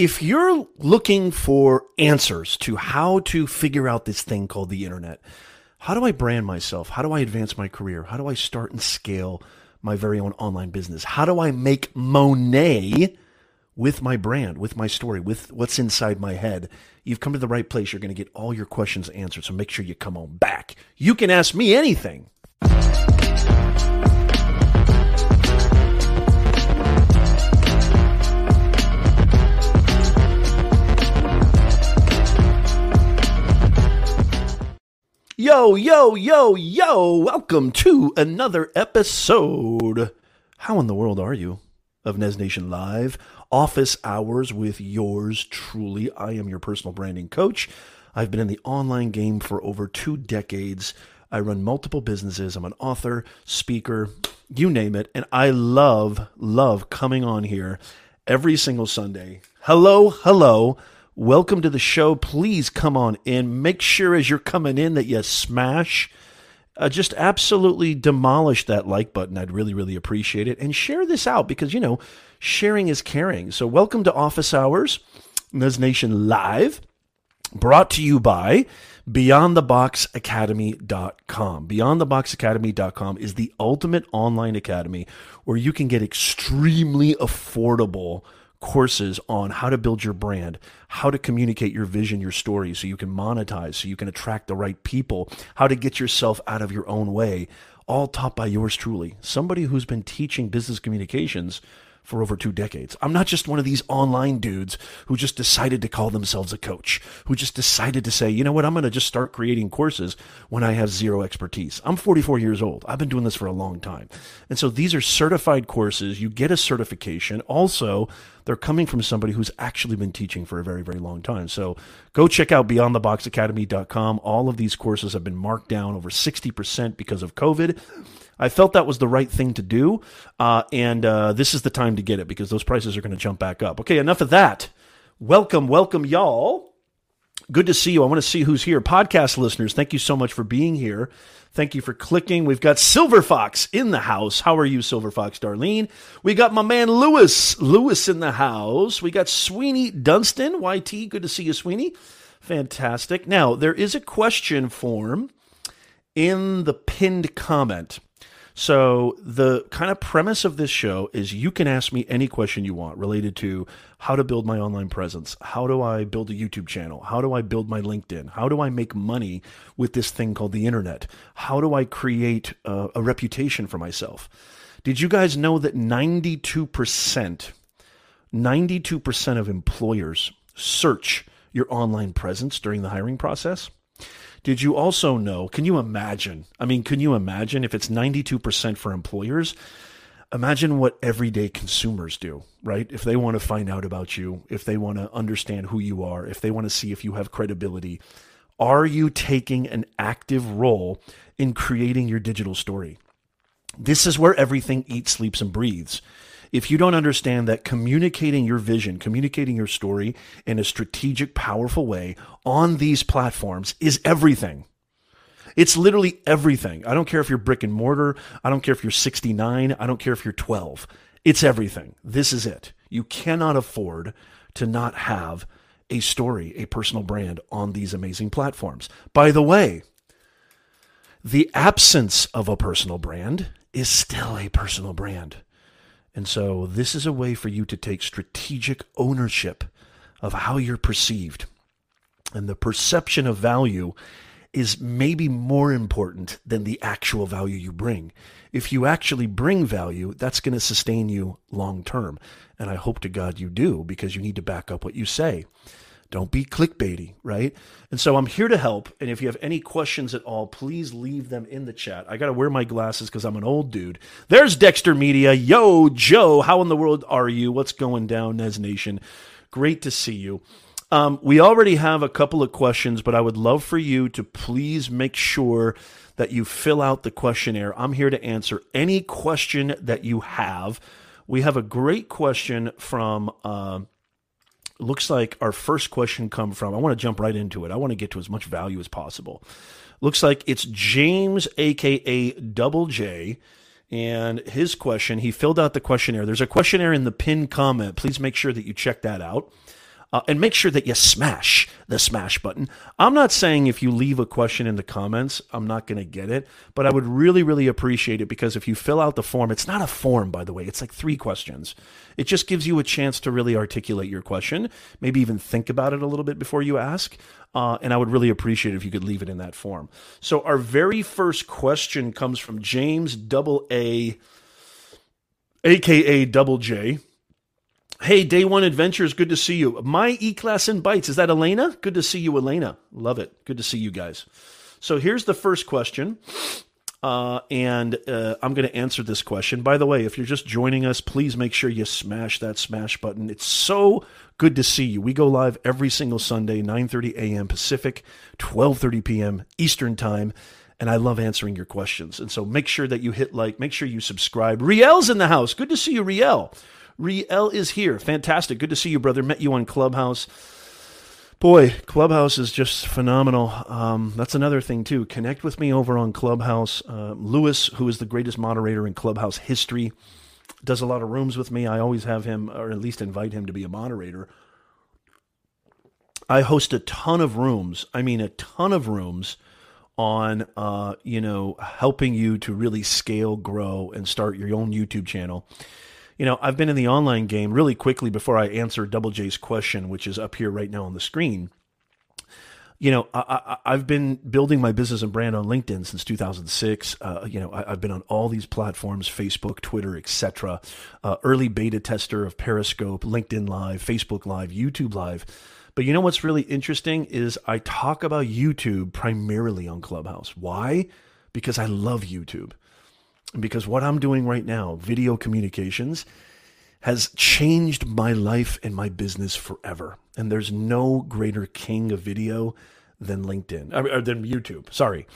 If you're looking for answers to how to figure out this thing called the internet, how do I brand myself? How do I advance my career? How do I start and scale my very own online business? How do I make Monet with my brand, with my story, with what's inside my head? You've come to the right place. You're going to get all your questions answered. So make sure you come on back. You can ask me anything. Yo, yo, yo, yo, welcome to another episode. How in the world are you of Nez Nation Live? Office hours with yours truly. I am your personal branding coach. I've been in the online game for over two decades. I run multiple businesses. I'm an author, speaker, you name it. And I love, love coming on here every single Sunday. Hello, hello Welcome to the show. Please come on in. Make sure as you're coming in that you smash, uh, just absolutely demolish that like button. I'd really, really appreciate it. And share this out because, you know, sharing is caring. So, welcome to Office Hours, Nez Nation Live, brought to you by beyondtheboxacademy.com. Beyondtheboxacademy.com is the ultimate online academy where you can get extremely affordable courses on how to build your brand, how to communicate your vision, your story, so you can monetize, so you can attract the right people, how to get yourself out of your own way, all taught by yours truly, somebody who's been teaching business communications for over two decades. I'm not just one of these online dudes who just decided to call themselves a coach, who just decided to say, you know what, I'm going to just start creating courses when I have zero expertise. I'm 44 years old. I've been doing this for a long time. And so these are certified courses. You get a certification. Also, they're coming from somebody who's actually been teaching for a very, very long time. So go check out beyondtheboxacademy.com. All of these courses have been marked down over 60% because of COVID. I felt that was the right thing to do, uh, and uh, this is the time to get it because those prices are going to jump back up. Okay, enough of that. Welcome, welcome, y'all. Good to see you. I want to see who's here. Podcast listeners, thank you so much for being here. Thank you for clicking. We've got Silver Fox in the house. How are you, Silver Fox, Darlene? We got my man Lewis, Lewis in the house. We got Sweeney Dunstan, YT. Good to see you, Sweeney. Fantastic. Now, there is a question form in the pinned comment. So, the kind of premise of this show is you can ask me any question you want related to how to build my online presence. How do I build a YouTube channel? How do I build my LinkedIn? How do I make money with this thing called the internet? How do I create a, a reputation for myself? Did you guys know that 92%, 92% of employers search your online presence during the hiring process? Did you also know? Can you imagine? I mean, can you imagine if it's 92% for employers? Imagine what everyday consumers do, right? If they want to find out about you, if they want to understand who you are, if they want to see if you have credibility, are you taking an active role in creating your digital story? This is where everything eats, sleeps, and breathes if you don't understand that communicating your vision, communicating your story in a strategic, powerful way on these platforms is everything. It's literally everything. I don't care if you're brick and mortar. I don't care if you're 69. I don't care if you're 12. It's everything. This is it. You cannot afford to not have a story, a personal brand on these amazing platforms. By the way, the absence of a personal brand is still a personal brand. And so this is a way for you to take strategic ownership of how you're perceived. And the perception of value is maybe more important than the actual value you bring. If you actually bring value, that's going to sustain you long term. And I hope to God you do because you need to back up what you say. Don't be clickbaity, right? And so I'm here to help. And if you have any questions at all, please leave them in the chat. I got to wear my glasses because I'm an old dude. There's Dexter Media. Yo, Joe, how in the world are you? What's going down, Nez Nation? Great to see you. Um, we already have a couple of questions, but I would love for you to please make sure that you fill out the questionnaire. I'm here to answer any question that you have. We have a great question from. Uh, looks like our first question come from. I want to jump right into it. I want to get to as much value as possible. Looks like it's James, aka Double J, and his question. He filled out the questionnaire. There's a questionnaire in the pinned comment. Please make sure that you check that out. Uh, and make sure that you smash the smash button. I'm not saying if you leave a question in the comments, I'm not going to get it, but I would really, really appreciate it because if you fill out the form, it's not a form, by the way, it's like three questions. It just gives you a chance to really articulate your question, maybe even think about it a little bit before you ask. Uh, and I would really appreciate if you could leave it in that form. So, our very first question comes from James Double A, aka Double J. Hey, Day One Adventures, good to see you. My E Class in Bites, is that Elena? Good to see you, Elena. Love it. Good to see you guys. So, here's the first question. Uh, and uh, I'm going to answer this question. By the way, if you're just joining us, please make sure you smash that smash button. It's so good to see you. We go live every single Sunday, 9:30 a.m. Pacific, 12:30 p.m. Eastern Time, and I love answering your questions. And so make sure that you hit like, make sure you subscribe. Riel's in the house. Good to see you, Riel. Riel is here. Fantastic. Good to see you, brother. Met you on Clubhouse boy, Clubhouse is just phenomenal. Um, that's another thing too. Connect with me over on Clubhouse. Uh, Lewis, who is the greatest moderator in Clubhouse history, does a lot of rooms with me. I always have him, or at least invite him to be a moderator. I host a ton of rooms. I mean, a ton of rooms on, uh, you know, helping you to really scale, grow, and start your own YouTube channel you know, I've been in the online game really quickly before I answer Double J's question, which is up here right now on the screen. You know, I, have been building my business and brand on LinkedIn since 2006. Uh, you know, I, have been on all these platforms: Facebook, Twitter, etc. Uh, early beta tester of Periscope, LinkedIn Live, Facebook Live, YouTube Live. But you know what's really interesting is I talk about YouTube primarily on Clubhouse. Why? Because I love YouTube because what I'm doing right now, video communications, has changed my life and my business forever. And there's no greater king of video than LinkedIn or than YouTube. Sorry.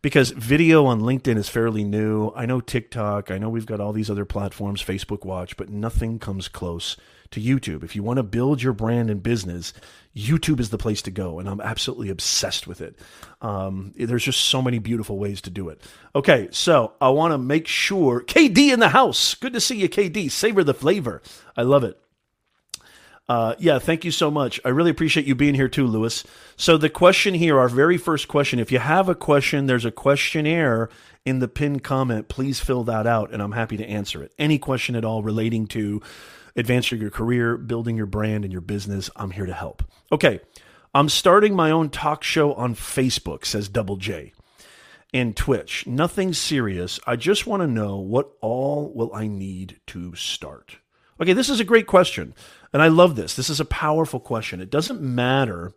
Because video on LinkedIn is fairly new. I know TikTok, I know we've got all these other platforms, Facebook Watch, but nothing comes close to YouTube. If you want to build your brand and business, YouTube is the place to go. And I'm absolutely obsessed with it. Um, there's just so many beautiful ways to do it. Okay, so I want to make sure KD in the house. Good to see you, KD. Savor the flavor. I love it. Uh, yeah, thank you so much. I really appreciate you being here too, Lewis. So, the question here, our very first question, if you have a question, there's a questionnaire in the pinned comment. Please fill that out, and I'm happy to answer it. Any question at all relating to advancing your career, building your brand and your business, I'm here to help. Okay, I'm starting my own talk show on Facebook, says Double J, and Twitch. Nothing serious. I just want to know what all will I need to start? Okay, this is a great question. And I love this. This is a powerful question. It doesn't matter,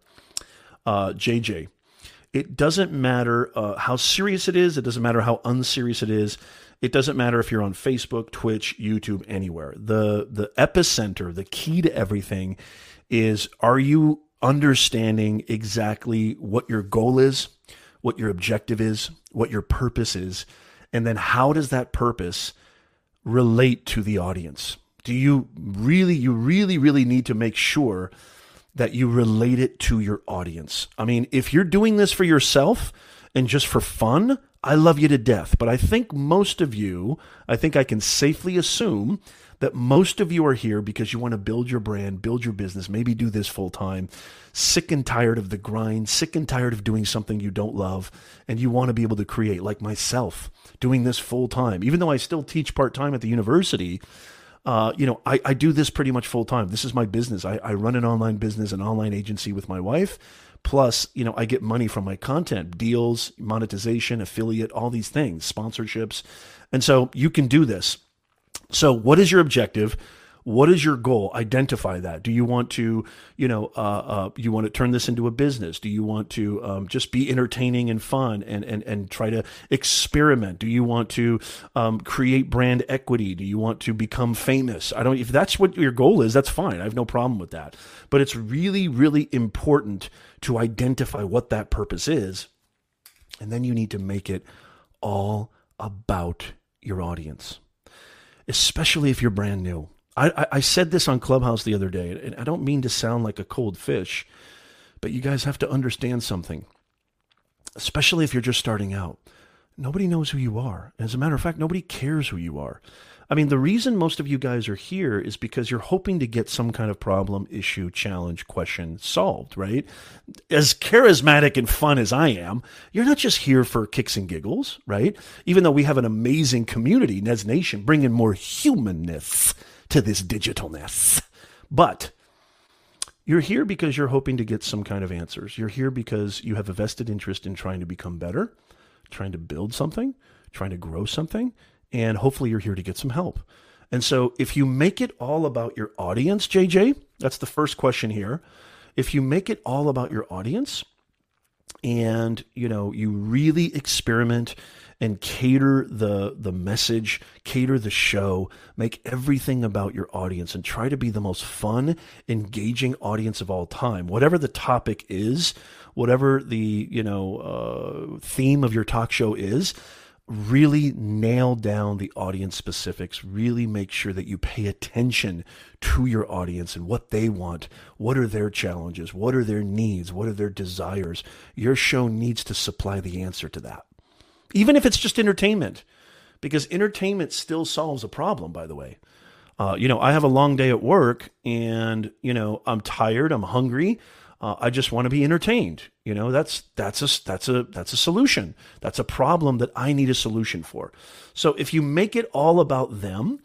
uh, JJ, it doesn't matter uh, how serious it is, it doesn't matter how unserious it is. It doesn't matter if you're on Facebook, Twitch, YouTube, anywhere. The the epicenter, the key to everything is are you understanding exactly what your goal is, what your objective is, what your purpose is, and then how does that purpose relate to the audience? Do you really you really really need to make sure that you relate it to your audience? I mean, if you're doing this for yourself and just for fun, I love you to death, but I think most of you, I think I can safely assume that most of you are here because you want to build your brand, build your business, maybe do this full time, sick and tired of the grind, sick and tired of doing something you don't love, and you want to be able to create, like myself, doing this full time. Even though I still teach part time at the university, uh, you know, I, I do this pretty much full time. This is my business. I, I run an online business, an online agency with my wife. Plus, you know, I get money from my content, deals, monetization, affiliate, all these things, sponsorships. And so you can do this. So, what is your objective? What is your goal? Identify that. Do you want to, you know, uh, uh, you want to turn this into a business? Do you want to um, just be entertaining and fun and, and, and try to experiment? Do you want to um, create brand equity? Do you want to become famous? I don't, if that's what your goal is, that's fine. I have no problem with that. But it's really, really important to identify what that purpose is. And then you need to make it all about your audience, especially if you're brand new. I, I said this on Clubhouse the other day, and I don't mean to sound like a cold fish, but you guys have to understand something, especially if you're just starting out. Nobody knows who you are. As a matter of fact, nobody cares who you are. I mean, the reason most of you guys are here is because you're hoping to get some kind of problem, issue, challenge, question solved, right? As charismatic and fun as I am, you're not just here for kicks and giggles, right? Even though we have an amazing community, Nez Nation, bringing more humanness to this digitalness. But you're here because you're hoping to get some kind of answers. You're here because you have a vested interest in trying to become better, trying to build something, trying to grow something and hopefully you're here to get some help. And so if you make it all about your audience, JJ, that's the first question here. If you make it all about your audience and, you know, you really experiment and cater the the message, cater the show, make everything about your audience and try to be the most fun, engaging audience of all time. Whatever the topic is, whatever the, you know, uh, theme of your talk show is, really nail down the audience specifics, really make sure that you pay attention to your audience and what they want. What are their challenges? What are their needs? What are their desires? Your show needs to supply the answer to that. Even if it's just entertainment, because entertainment still solves a problem, by the way. Uh, you know, I have a long day at work and, you know, I'm tired, I'm hungry. Uh, I just want to be entertained. You know, that's that's a that's a that's a solution. That's a problem that I need a solution for. So if you make it all about them,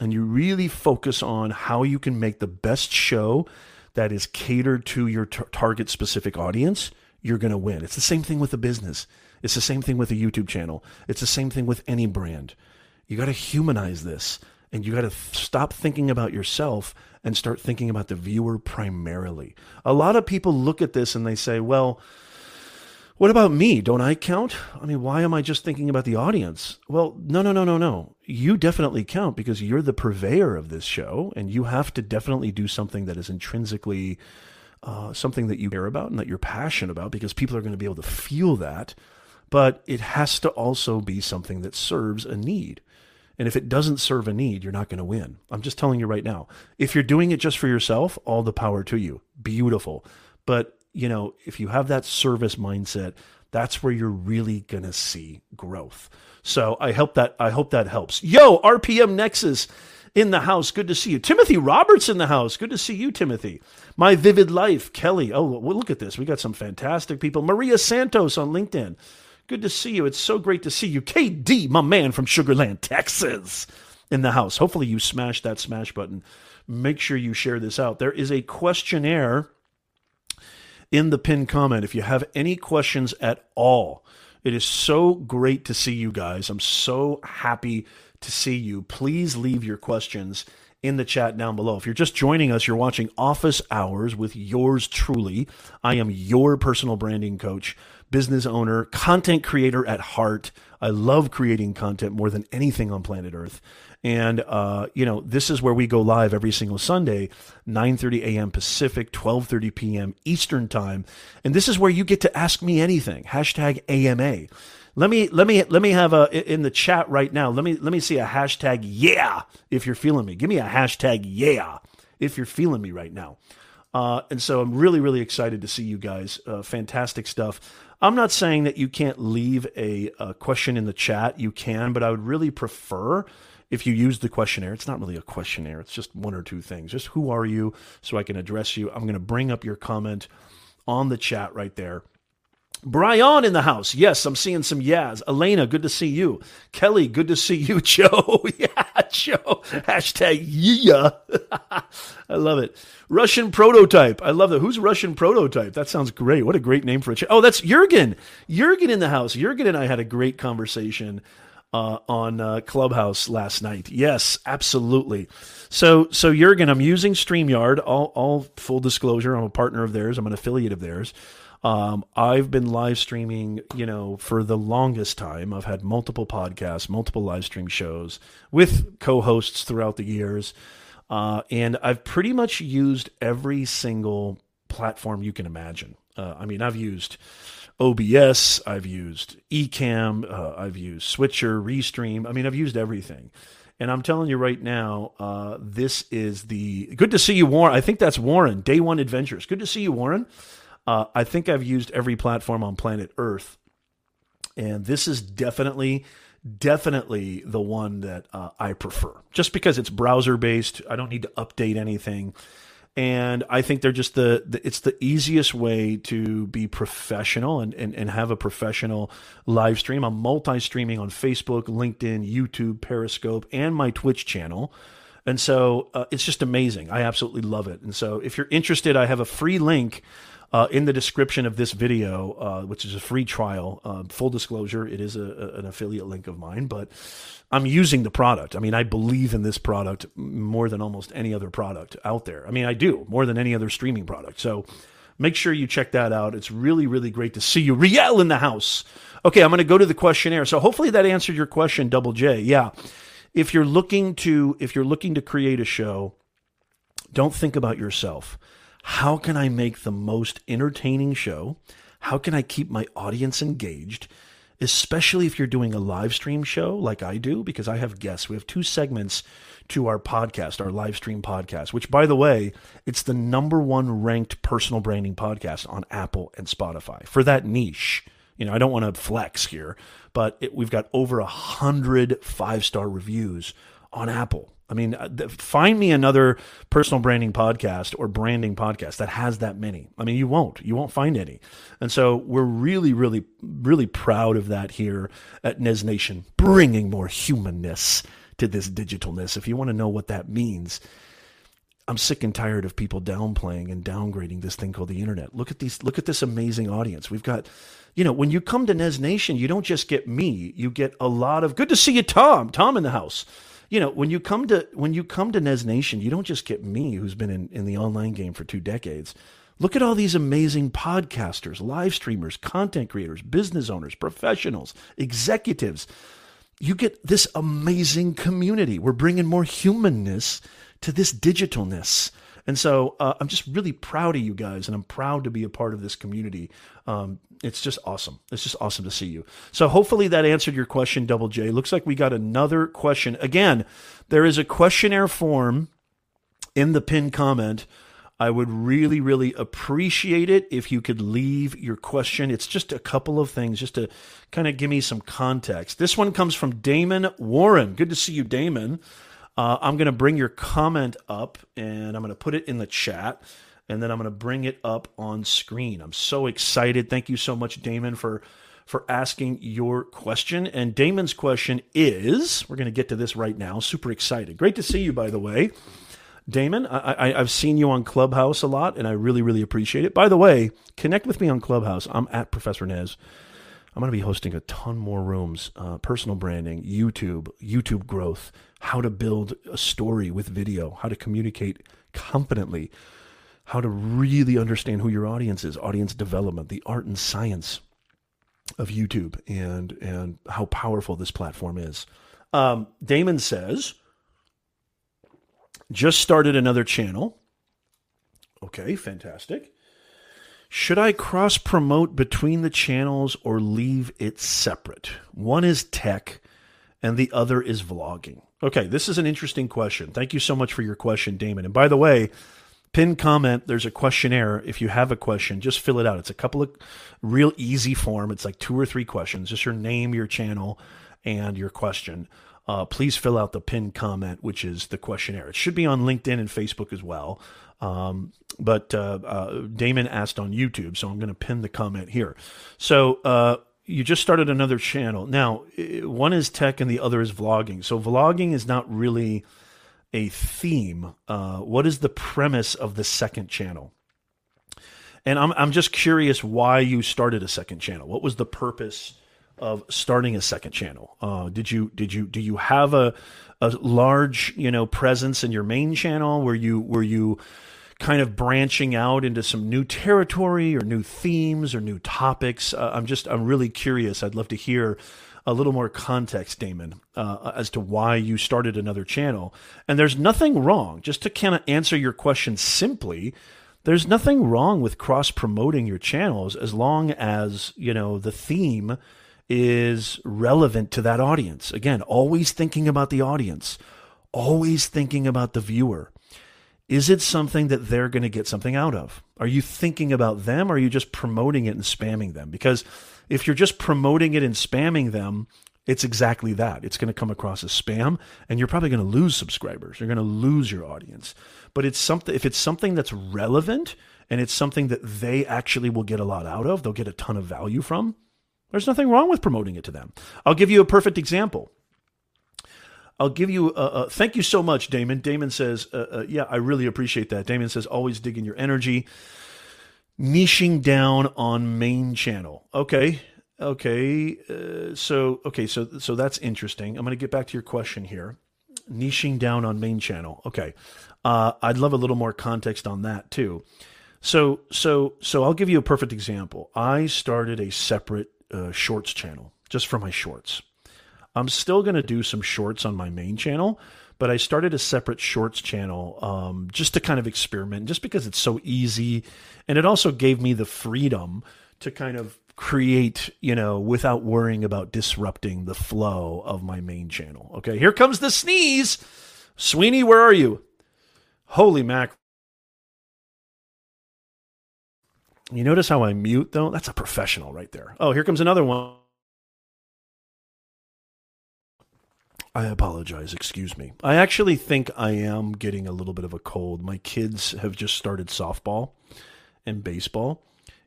and you really focus on how you can make the best show that is catered to your t- target specific audience, you're going to win. It's the same thing with a business. It's the same thing with a YouTube channel. It's the same thing with any brand. You got to humanize this and you got to stop thinking about yourself and start thinking about the viewer primarily. A lot of people look at this and they say, well, what about me? Don't I count? I mean, why am I just thinking about the audience? Well, no, no, no, no, no. You definitely count because you're the purveyor of this show, and you have to definitely do something that is intrinsically uh, something that you care about and that you're passionate about because people are going to be able to feel that. But it has to also be something that serves a need. And if it doesn't serve a need, you're not going to win. I'm just telling you right now. If you're doing it just for yourself, all the power to you. Beautiful. But, you know, if you have that service mindset, that's where you're really going to see growth. So I hope that I hope that helps. Yo, RPM Nexus in the house. Good to see you. Timothy Roberts in the house. Good to see you, Timothy. My Vivid Life, Kelly. Oh, well, look at this. We got some fantastic people. Maria Santos on LinkedIn. Good to see you. It's so great to see you. KD, my man from Sugarland, Texas, in the house. Hopefully, you smash that smash button. Make sure you share this out. There is a questionnaire in the pinned comment if you have any questions at all. It is so great to see you guys. I'm so happy to see you. Please leave your questions in the chat down below. If you're just joining us, you're watching Office Hours with yours truly. I am your personal branding coach business owner, content creator at heart. I love creating content more than anything on planet Earth. And uh, you know, this is where we go live every single Sunday, 9:30 a.m. Pacific, 12:30 p.m. Eastern time. And this is where you get to ask me anything. Hashtag AMA. Let me let me let me have a in the chat right now. Let me let me see a hashtag yeah if you're feeling me. Give me a hashtag yeah if you're feeling me right now. Uh, and so I'm really really excited to see you guys. Uh, fantastic stuff. I'm not saying that you can't leave a, a question in the chat. You can, but I would really prefer if you use the questionnaire, it's not really a questionnaire, it's just one or two things. Just who are you so I can address you. I'm going to bring up your comment on the chat right there. Brian in the house. Yes, I'm seeing some yes. Elena, good to see you. Kelly, good to see you. Joe, yeah, Joe. Hashtag yeah. I love it. Russian prototype. I love that. Who's Russian prototype? That sounds great. What a great name for a. Ch- oh, that's Jurgen. Jurgen in the house. Jurgen and I had a great conversation uh, on uh, Clubhouse last night. Yes, absolutely. So, so Jurgen, I'm using Streamyard. All, all full disclosure, I'm a partner of theirs. I'm an affiliate of theirs. Um, I've been live streaming, you know, for the longest time. I've had multiple podcasts, multiple live stream shows with co-hosts throughout the years, uh, and I've pretty much used every single platform you can imagine. Uh, I mean, I've used OBS, I've used Ecamm, uh, I've used Switcher, Restream. I mean, I've used everything. And I'm telling you right now, uh, this is the good to see you, Warren. I think that's Warren, Day One Adventures. Good to see you, Warren. Uh, I think I've used every platform on planet Earth. And this is definitely definitely the one that uh, I prefer, just because it's browser based. I don't need to update anything and I think they're just the, the, it's the easiest way to be professional and, and, and have a professional live stream. I'm multi-streaming on Facebook, LinkedIn, YouTube, Periscope, and my Twitch channel. And so uh, it's just amazing. I absolutely love it. And so if you're interested, I have a free link uh, in the description of this video, uh, which is a free trial. Uh, full disclosure, it is a, a, an affiliate link of mine, but I'm using the product. I mean, I believe in this product more than almost any other product out there. I mean, I do more than any other streaming product. So make sure you check that out. It's really, really great to see you. Riel in the house. Okay, I'm going to go to the questionnaire. So hopefully that answered your question, Double J. Yeah. If you're looking to if you're looking to create a show, don't think about yourself how can I make the most entertaining show? How can I keep my audience engaged? Especially if you're doing a live stream show like I do, because I have guests. We have two segments to our podcast, our live stream podcast, which, by the way, it's the number one ranked personal branding podcast on Apple and Spotify for that niche. You know, I don't want to flex here, but it, we've got over a hundred five star reviews on Apple. I mean, uh, find me another personal branding podcast or branding podcast that has that many. I mean, you won't. You won't find any. And so we're really, really, really proud of that here at Nez Nation, bringing more humanness to this digitalness. If you want to know what that means, I'm sick and tired of people downplaying and downgrading this thing called the internet. Look at these. Look at this amazing audience. We've got, you know, when you come to Nez Nation, you don't just get me. You get a lot of. Good to see you, Tom. Tom in the house you know, when you come to when you come to Nez Nation, you don't just get me, who's been in, in the online game for two decades. Look at all these amazing podcasters, live streamers, content creators, business owners, professionals, executives. You get this amazing community. We're bringing more humanness to this digitalness. And so uh, I'm just really proud of you guys, and I'm proud to be a part of this community. Um, it's just awesome. It's just awesome to see you. So hopefully that answered your question, Double J. Looks like we got another question. Again, there is a questionnaire form in the pinned comment. I would really, really appreciate it if you could leave your question. It's just a couple of things, just to kind of give me some context. This one comes from Damon Warren. Good to see you, Damon. Uh, I'm going to bring your comment up and I'm going to put it in the chat and then I'm going to bring it up on screen. I'm so excited. Thank you so much, Damon, for for asking your question. And Damon's question is we're going to get to this right now. Super excited. Great to see you, by the way. Damon, I, have seen you on Clubhouse a lot, and I really, really appreciate it. By the way, connect with me on Clubhouse. I'm at Professor Nez. I'm going to be hosting a ton more rooms, uh, personal branding, YouTube, YouTube growth, how to build a story with video, how to communicate confidently, how to really understand who your audience is, audience development, the art and science of YouTube, and and how powerful this platform is. Um, Damon says, just started another channel. Okay, fantastic. Should I cross promote between the channels or leave it separate? One is tech and the other is vlogging. Okay, this is an interesting question. Thank you so much for your question, Damon. And by the way, pin comment, there's a questionnaire. If you have a question, just fill it out. It's a couple of real easy form. It's like two or three questions, just your name, your channel, and your question. Uh, please fill out the pin comment, which is the questionnaire. It should be on LinkedIn and Facebook as well. Um, but uh, uh, Damon asked on YouTube, so I'm going to pin the comment here. So uh, you just started another channel. Now, one is tech and the other is vlogging. So vlogging is not really a theme. Uh, what is the premise of the second channel? And I'm I'm just curious why you started a second channel. What was the purpose of starting a second channel? Uh, did you did you do you have a a large you know presence in your main channel? Were you were you kind of branching out into some new territory or new themes or new topics. Uh, I'm just, I'm really curious. I'd love to hear a little more context, Damon, uh, as to why you started another channel. And there's nothing wrong, just to kind of answer your question simply. There's nothing wrong with cross promoting your channels as long as, you know, the theme is relevant to that audience. Again, always thinking about the audience, always thinking about the viewer. Is it something that they're going to get something out of? Are you thinking about them or are you just promoting it and spamming them? Because if you're just promoting it and spamming them, it's exactly that. It's going to come across as spam and you're probably going to lose subscribers. You're going to lose your audience. But it's something if it's something that's relevant and it's something that they actually will get a lot out of, they'll get a ton of value from. There's nothing wrong with promoting it to them. I'll give you a perfect example. I'll give you. Uh, uh, thank you so much, Damon. Damon says, uh, uh, "Yeah, I really appreciate that." Damon says, "Always digging your energy." Niching down on main channel. Okay, okay. Uh, so okay, so so that's interesting. I'm going to get back to your question here. Niching down on main channel. Okay, uh, I'd love a little more context on that too. So so so I'll give you a perfect example. I started a separate shorts channel just for my shorts I'm still going to do some shorts on my main channel, but I started a separate shorts channel um, just to kind of experiment, just because it's so easy. And it also gave me the freedom to kind of create, you know, without worrying about disrupting the flow of my main channel. Okay, here comes the sneeze. Sweeney, where are you? Holy mac. You notice how I mute though? That's a professional right there. Oh, here comes another one. I apologize. Excuse me. I actually think I am getting a little bit of a cold. My kids have just started softball and baseball.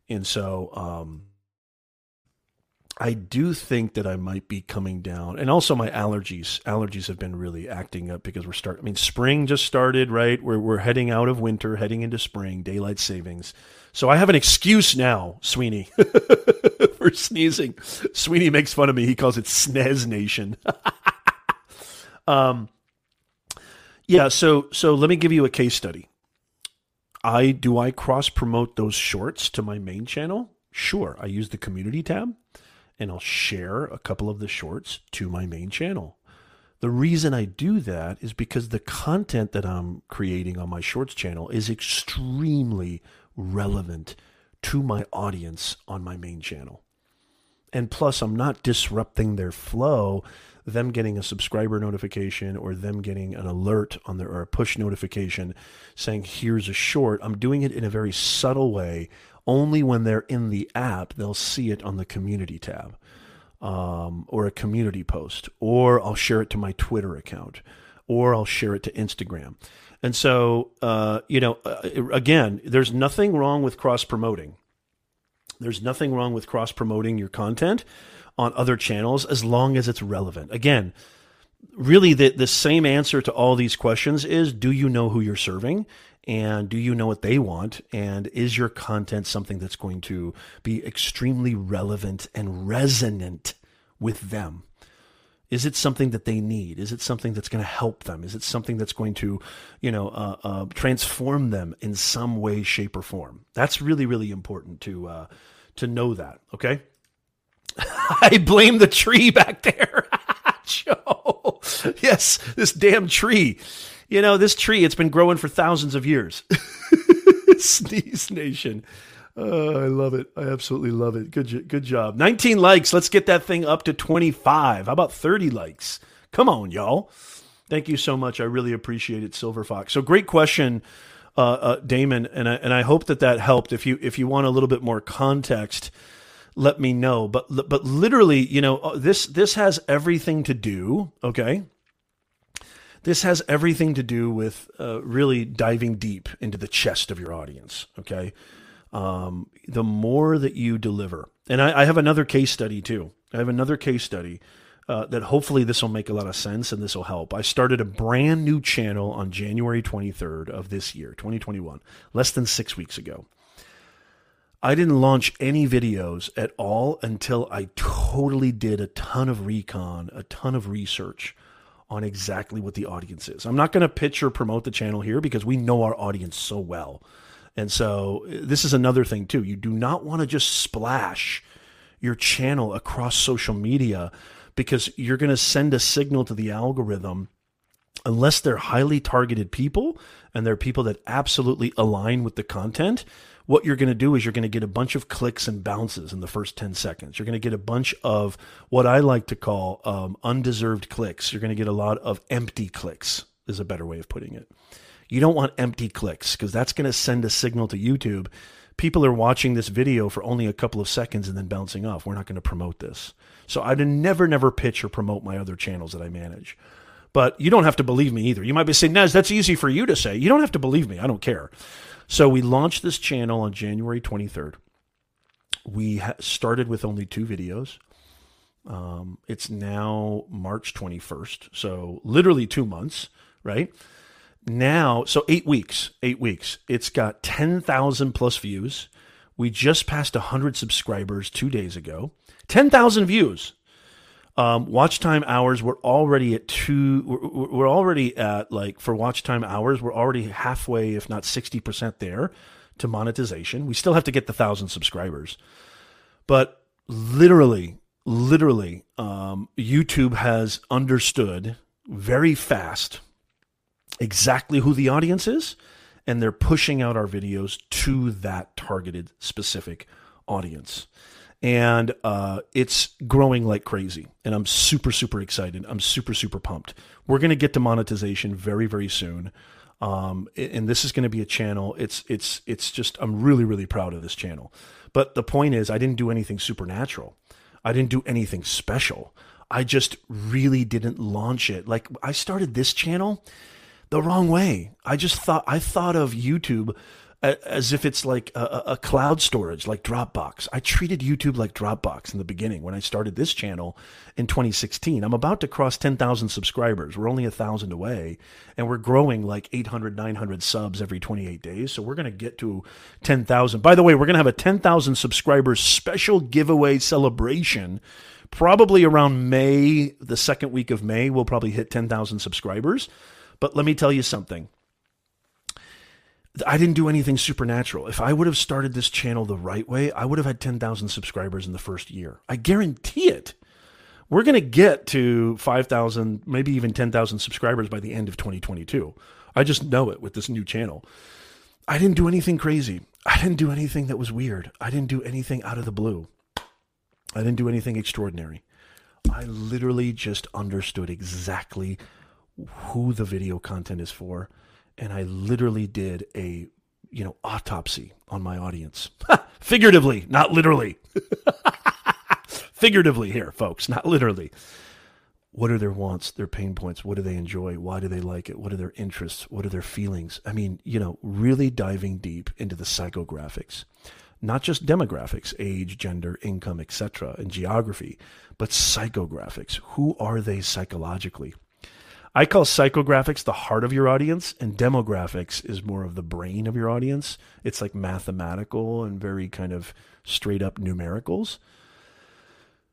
And so um, I do think that I might be coming down. And also my allergies. Allergies have been really acting up because we're starting. I mean, spring just started, right? We're, we're heading out of winter, heading into spring, daylight savings. So I have an excuse now, Sweeney, for sneezing. Sweeney makes fun of me. He calls it Snez Nation. Um, yeah, so so let me give you a case study. I do I cross promote those shorts to my main channel? Sure. I use the community tab and I'll share a couple of the shorts to my main channel. The reason I do that is because the content that I'm creating on my shorts channel is extremely relevant to my audience on my main channel. And plus, I'm not disrupting their flow them getting a subscriber notification or them getting an alert on their or a push notification saying here's a short i'm doing it in a very subtle way. Only when they're in the app they'll see it on the community tab um, or a community post or i'll share it to my twitter account or i'll share it to instagram. And so uh, you know uh, again there's nothing wrong with cross promoting there's nothing wrong with cross promoting your content on other channels as long as it's relevant. Again, really the, the same answer to all these questions is do you know who you're serving? And do you know what they want? And is your content something that's going to be extremely relevant and resonant with them? Is it something that they need? Is it something that's going to help them? Is it something that's going to, you know, uh, uh, transform them in some way, shape, or form? That's really, really important to uh, to know that. Okay. I blame the tree back there. Joe. Yes, this damn tree. You know, this tree, it's been growing for thousands of years. Sneeze Nation. Oh, I love it. I absolutely love it. Good, good job. 19 likes. Let's get that thing up to 25. How about 30 likes? Come on, y'all. Thank you so much. I really appreciate it, Silver Fox. So great question, uh, uh, Damon, and I, and I hope that that helped. If you if you want a little bit more context, let me know. But but literally, you know, uh, this this has everything to do. Okay, this has everything to do with uh, really diving deep into the chest of your audience. Okay, um, the more that you deliver, and I, I, have another case study too. I have another case study. Uh, that hopefully this will make a lot of sense and this will help. I started a brand new channel on January 23rd of this year, 2021, less than six weeks ago. I didn't launch any videos at all until I totally did a ton of recon, a ton of research on exactly what the audience is. I'm not going to pitch or promote the channel here because we know our audience so well. And so this is another thing too. You do not want to just splash your channel across social media because you're going to send a signal to the algorithm unless they're highly targeted people and they're people that absolutely align with the content what you're going to do is you're going to get a bunch of clicks and bounces in the first 10 seconds. You're going to get a bunch of what I like to call um, undeserved clicks. You're going to get a lot of empty clicks, is a better way of putting it. You don't want empty clicks because that's going to send a signal to YouTube people are watching this video for only a couple of seconds and then bouncing off. We're not going to promote this. So I'd never, never pitch or promote my other channels that I manage. But you don't have to believe me either. You might be saying, Nez, that's easy for you to say. You don't have to believe me. I don't care. So we launched this channel on January 23rd. We ha- started with only two videos. Um, it's now March 21st. So literally two months, right? Now, so eight weeks, eight weeks. It's got 10,000 plus views. We just passed 100 subscribers two days ago. 10,000 views. Um, watch time hours, we're already at two, we're, we're already at like, for watch time hours, we're already halfway, if not 60% there to monetization. We still have to get the thousand subscribers. But literally, literally, um, YouTube has understood very fast exactly who the audience is, and they're pushing out our videos to that targeted specific audience. And uh, it's growing like crazy. And I'm super, super excited. I'm super, super pumped. We're going to get to monetization very, very soon. Um, and this is going to be a channel. It's it's it's just I'm really really proud of this channel. But the point is, I didn't do anything supernatural. I didn't do anything special. I just really didn't launch it. Like I started this channel the wrong way. I just thought I thought of YouTube as if it's like a, a, cloud storage like Dropbox. I treated YouTube like Dropbox in the beginning when I started this channel in 2016. I'm about to cross 10,000 subscribers. We're only a thousand away and we're growing like 800, 900 subs every 28 days. So we're going to get to 10,000. By the way, we're going to have a 10,000 subscribers special giveaway celebration. Probably around May, the second week of May, we'll probably hit 10,000 subscribers. But let me tell you something I didn't do anything supernatural. If I would have started this channel the right way, I would have had 10,000 subscribers in the first year. I guarantee it. We're going to get to 5,000, maybe even 10,000 subscribers by the end of 2022. I just know it with this new channel. I didn't do anything crazy. I didn't do anything that was weird. I didn't do anything out of the blue. I didn't do anything extraordinary. I literally just understood exactly who the video content is for and I literally did a you know autopsy on my audience, figuratively, not literally. figuratively here, folks, not literally. What are their wants, their pain points? What do they enjoy? Why do they like it? What are their interests? What are their feelings? I mean, you know, really diving deep into the psychographics, not just demographics, age, gender, income, etc., and geography, but psychographics. Who are they psychologically? I call psychographics the heart of your audience, and demographics is more of the brain of your audience. It's like mathematical and very kind of straight up numericals.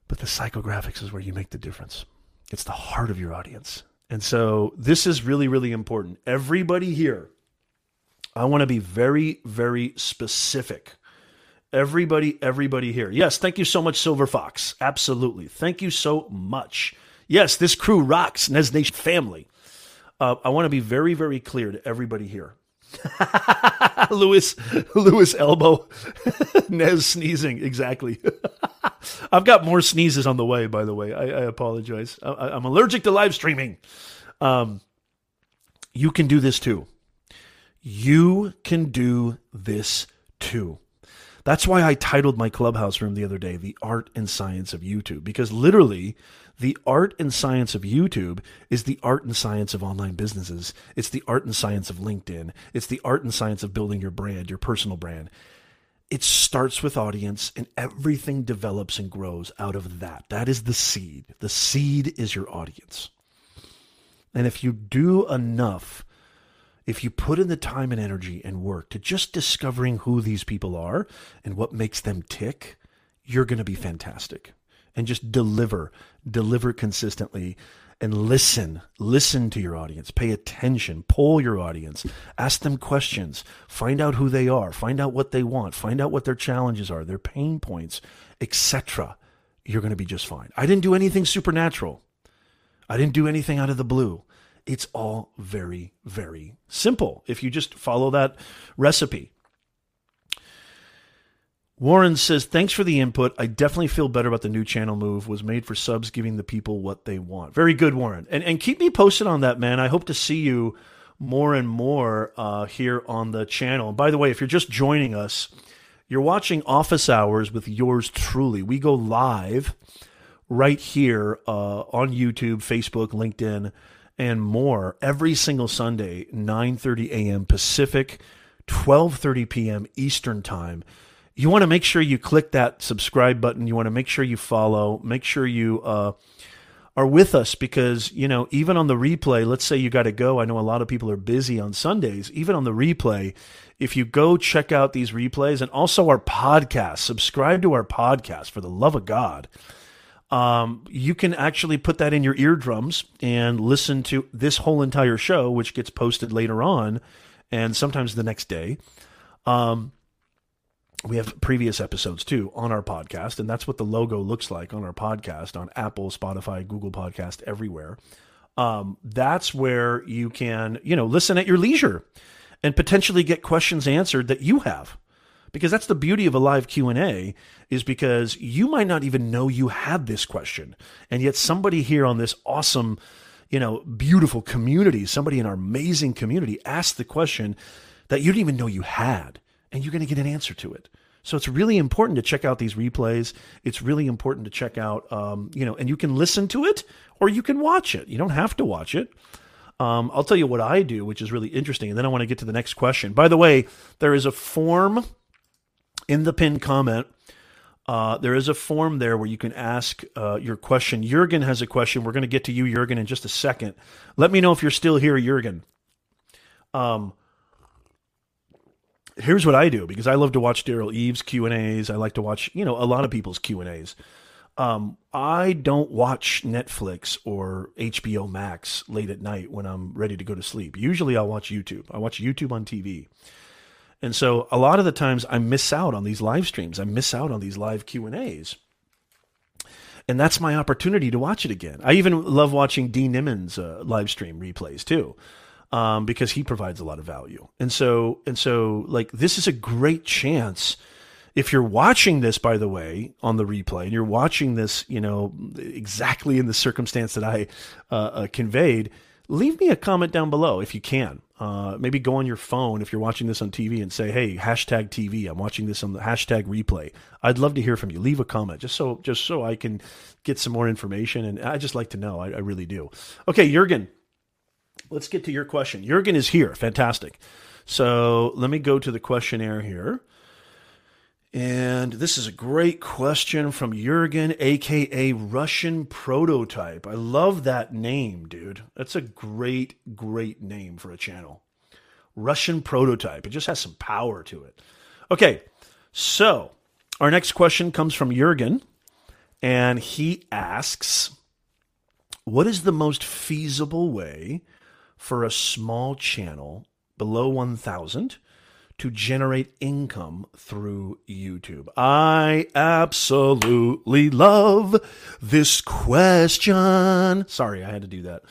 But the psychographics is where you make the difference. It's the heart of your audience. And so this is really, really important. Everybody here, I want to be very, very specific. Everybody, everybody here. Yes, thank you so much, Silver Fox. Absolutely. Thank you so much. Yes, this crew rocks, Nez Nation family. Uh, I want to be very, very clear to everybody here. Lewis, Lewis elbow, Nez sneezing. Exactly. I've got more sneezes on the way. By the way, I, I apologize. I, am allergic to live streaming. Um, you can do this too. You can do this too. That's why I titled my clubhouse room the other day, The Art and Science of YouTube, because literally the art and science of YouTube is the art and science of online businesses. It's the art and science of LinkedIn. It's the art and science of building your brand, your personal brand. It starts with audience and everything develops and grows out of that. That is the seed. The seed is your audience. And if you do enough, if you put in the time and energy and work to just discovering who these people are and what makes them tick, you're going to be fantastic and just deliver, deliver consistently and listen. Listen to your audience. Pay attention. Poll your audience. Ask them questions. Find out who they are. Find out what they want. Find out what their challenges are, their pain points, etc. You're going to be just fine. I didn't do anything supernatural. I didn't do anything out of the blue. It's all very, very simple if you just follow that recipe. Warren says, Thanks for the input. I definitely feel better about the new channel move. Was made for subs giving the people what they want. Very good, Warren. And and keep me posted on that, man. I hope to see you more and more uh, here on the channel. And by the way, if you're just joining us, You're watching Office Hours with yours truly. We go live right here uh, on YouTube, Facebook, LinkedIn, and more every single Sunday, 9:30 a.m. Pacific, 12:30 p.m. Eastern Time. You want to make sure you click that subscribe button. You want to make sure you follow. Make sure you uh, are with us because you know even on the replay. Let's say you got to go. I know a lot of people are busy on Sundays. Even on the replay, if you go check out these replays and also our podcast, subscribe to our podcast for the love of God. Um, you can actually put that in your eardrums and listen to this whole entire show, which gets posted later on and sometimes the next day. Um, we have previous episodes too on our podcast, and that's what the logo looks like on our podcast on Apple, Spotify, Google Podcast, everywhere. Um, that's where you can, you know, listen at your leisure and potentially get questions answered that you have. Because that's the beauty of a live q&a is because you might not even know you had this question. And yet somebody here on this awesome you know beautiful community somebody in our amazing community asked the question that you didn't even know you had and you're going to get an answer to it so it's really important to check out these replays it's really important to check out um, you know and you can listen to it or you can watch it you don't have to watch it um, I'll tell you what I do, which is really interesting, and then I want to get to the next question. By the way, there is a form in the pinned comment. Uh, there is a form there where you can ask uh, your question. Jurgen has a question. We're going to get to you, Jurgen, in just a second. Let me know if you're still here, Jurgen. Um, here's what I do because I love to watch Derral Eves Q and A's. I like to watch, you know, a lot of people's Q and A's. Um, I don't watch Netflix or HBO Max late at night when I'm ready to go to sleep. Usually I'll watch YouTube. I watch YouTube on TV. And so a lot of the times I miss out on these live streams. I miss out on these live Q&As. And that's my opportunity to watch it again. I even love watching Dean Nimmons uh, live stream replays too. Um, because he provides a lot of value. And so and so like this is a great chance if you're watching this, by the way, on the replay, and you're watching this, you know, exactly in the circumstance that I uh, uh, conveyed, leave me a comment down below if you can. Uh, maybe go on your phone if you're watching this on TV and say, "Hey, hashtag TV. I'm watching this on the hashtag replay." I'd love to hear from you. Leave a comment just so just so I can get some more information, and I just like to know. I, I really do. Okay, Jurgen, let's get to your question. Jurgen is here. Fantastic. So let me go to the questionnaire here. And this is a great question from Jurgen, aka Russian Prototype. I love that name, dude. That's a great, great name for a channel. Russian Prototype. It just has some power to it. Okay, so our next question comes from Jurgen, and he asks What is the most feasible way for a small channel below 1,000? to generate income through YouTube? I absolutely love this question. Sorry, I had to do that.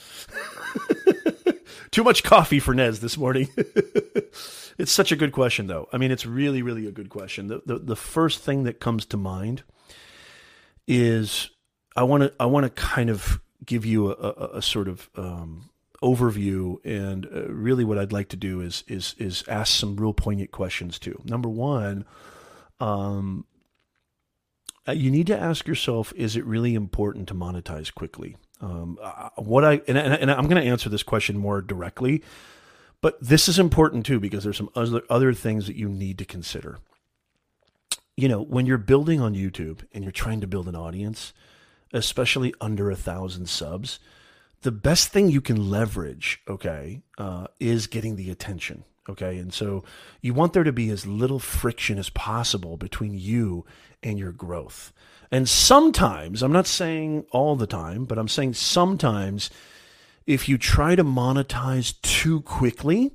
Too much coffee for Nez this morning. it's such a good question, though. I mean, it's really, really a good question. The, the, the first thing that comes to mind is I want to I want to kind of give you a, a, a sort of um, overview and uh, really what I'd like to do is is is ask some real poignant questions too. Number one, um, uh, you need to ask yourself: Is it really important to monetize quickly? Um, what I and, and I'm going to answer this question more directly, but this is important too because there's some other other things that you need to consider. You know, when you're building on YouTube and you're trying to build an audience, especially under a thousand subs, the best thing you can leverage, okay, uh, is getting the attention. Okay. And so you want there to be as little friction as possible between you and your growth. And sometimes, I'm not saying all the time, but I'm saying sometimes if you try to monetize too quickly,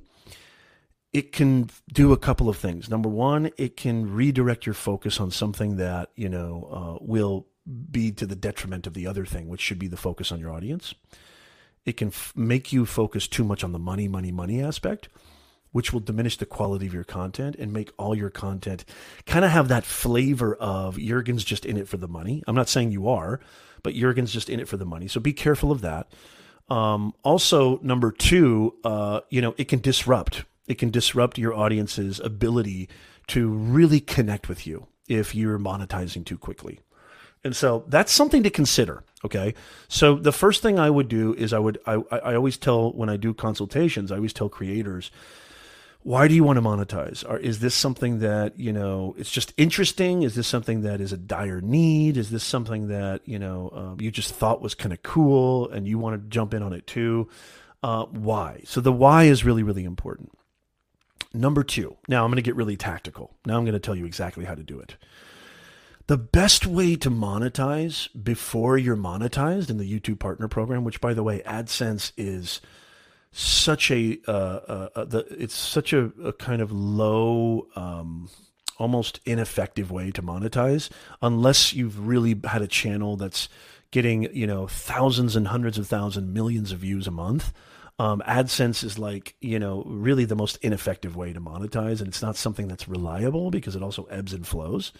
it can do a couple of things. Number one, it can redirect your focus on something that, you know, uh, will be to the detriment of the other thing, which should be the focus on your audience. It can f- make you focus too much on the money, money, money aspect, which will diminish the quality of your content and make all your content kind of have that flavor of Jurgen's just in it for the money. I'm not saying you are, but Jurgen's just in it for the money. So be careful of that. Um, also, number two, uh, you know, it can disrupt. It can disrupt your audience's ability to really connect with you if you're monetizing too quickly. And so that's something to consider. Okay. So the first thing I would do is I would, I, I always tell when I do consultations, I always tell creators, why do you want to monetize? Or is this something that, you know, it's just interesting? Is this something that is a dire need? Is this something that, you know, um, you just thought was kind of cool and you want to jump in on it too? Uh, why? So the why is really, really important. Number two, now I'm going to get really tactical. Now I'm going to tell you exactly how to do it. The best way to monetize before you're monetized in the YouTube Partner Program, which by the way, AdSense is such a uh, uh, uh, the it's such a, a kind of low um, almost ineffective way to monetize unless you've really had a channel that's getting you know thousands and hundreds of thousands millions of views a month um, AdSense is like, you know, really the most ineffective way to monetize. And it's not something that's reliable because it also ebbs and flows.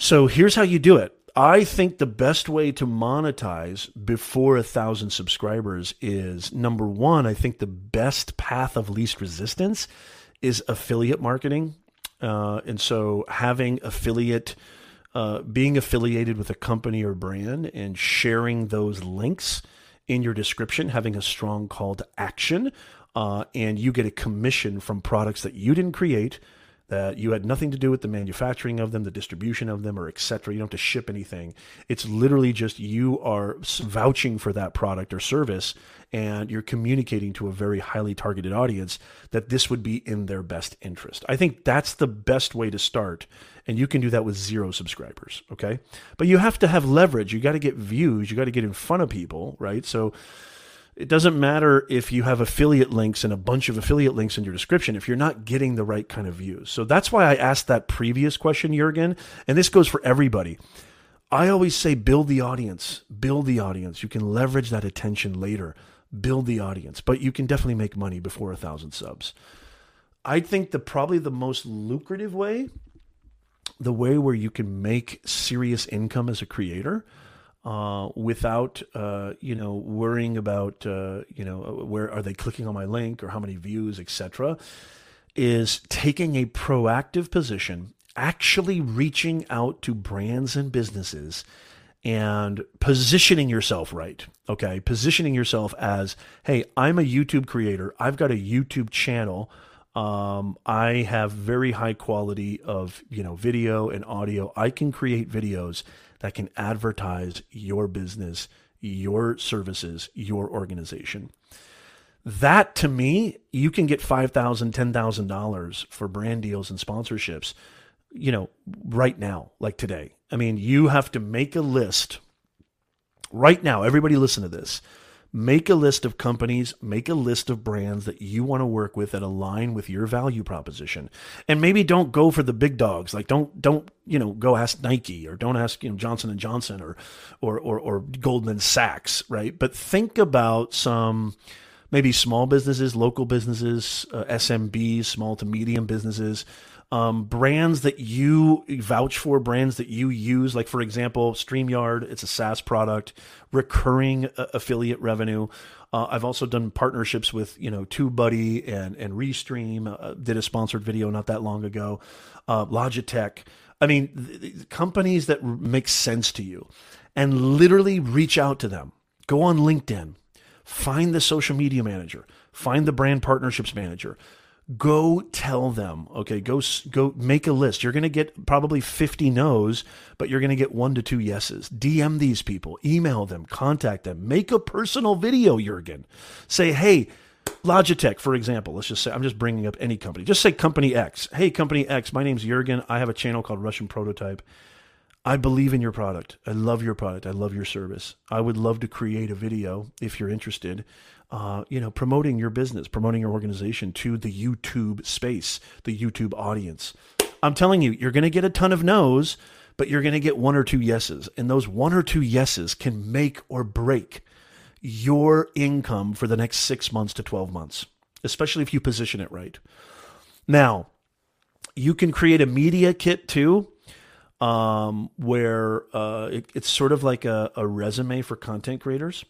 So here's how you do it. I think the best way to monetize before a thousand subscribers is number one, I think the best path of least resistance is affiliate marketing. Uh, and so having affiliate, uh, being affiliated with a company or brand and sharing those links in your description, having a strong call to action, uh, and you get a commission from products that you didn't create that you had nothing to do with the manufacturing of them, the distribution of them, or etc. You don't have to ship anything. It's literally just you are vouching for that product or service, and you're communicating to a very highly targeted audience that this would be in their best interest. I think that's the best way to start, and you can do that with zero subscribers. Okay, but you have to have leverage. You got to get views. You got to get in front of people, right? So it doesn't matter if you have affiliate links and a bunch of affiliate links in your description if you're not getting the right kind of views. So that's why I asked that previous question, Jurgen. And this goes for everybody. I always say build the audience, build the audience. You can leverage that attention later, build the audience, but you can definitely make money before a thousand subs. I think the probably the most lucrative way, the way where you can make serious income as a creator uh, without uh, you know worrying about uh, you know where are they clicking on my link or how many views, etc. Is taking a proactive position, actually reaching out to brands and businesses and positioning yourself right. Okay, positioning yourself as, hey, I'm a YouTube creator. I've got a YouTube channel. Um, I have very high quality of you know video and audio. I can create videos that can advertise your business, your services, your organization. That to me, you can get $5,000, $10,000 for brand deals and sponsorships, you know, right now, like today. I mean, you have to make a list right now. Everybody listen to this make a list of companies, make a list of brands that you want to work with that align with your value proposition. And maybe don't go for the big dogs. Like don't don't, you know, go ask Nike or don't ask, you know, Johnson and Johnson or or or, or Goldman Sachs, right? But think about some maybe small businesses, local businesses, uh, SMBs, small to medium businesses um, brands that you vouch for, brands that you use. Like, for example, StreamYard, it's a SaaS product, recurring uh, affiliate revenue. Uh, I've also done partnerships with, you know, TubeBuddy and, and Restream, uh, did a sponsored video not that long ago, uh, Logitech. I mean, th- th- companies that r- make sense to you and literally reach out to them. Go on LinkedIn, find the social media manager, find the brand partnerships manager, go tell them okay? Go go make a list. You're going to get probably 50 no's but you're going to get one to two yeses. Dm these people. Email them. Contact them. Make a personal video jurgen. Say hey logitech for example. Let's just say i'm just bringing up any company. Just say company x. Hey company x my name's jurgen. I have a channel called russian prototype. I believe in your product. I love your product. I love your service. I would love to create a video if you're interested uh, you know, promoting your business, promoting your organization to the YouTube space, the YouTube audience. I'm telling you, you're going to get a ton of no's, but you're going to get one or two yeses. And those one or two yeses can make or break your income for the next six months to 12 months, especially if you position it right. Now, you can create a media kit too, um, where uh, it, it's sort of like a, a resume for content creators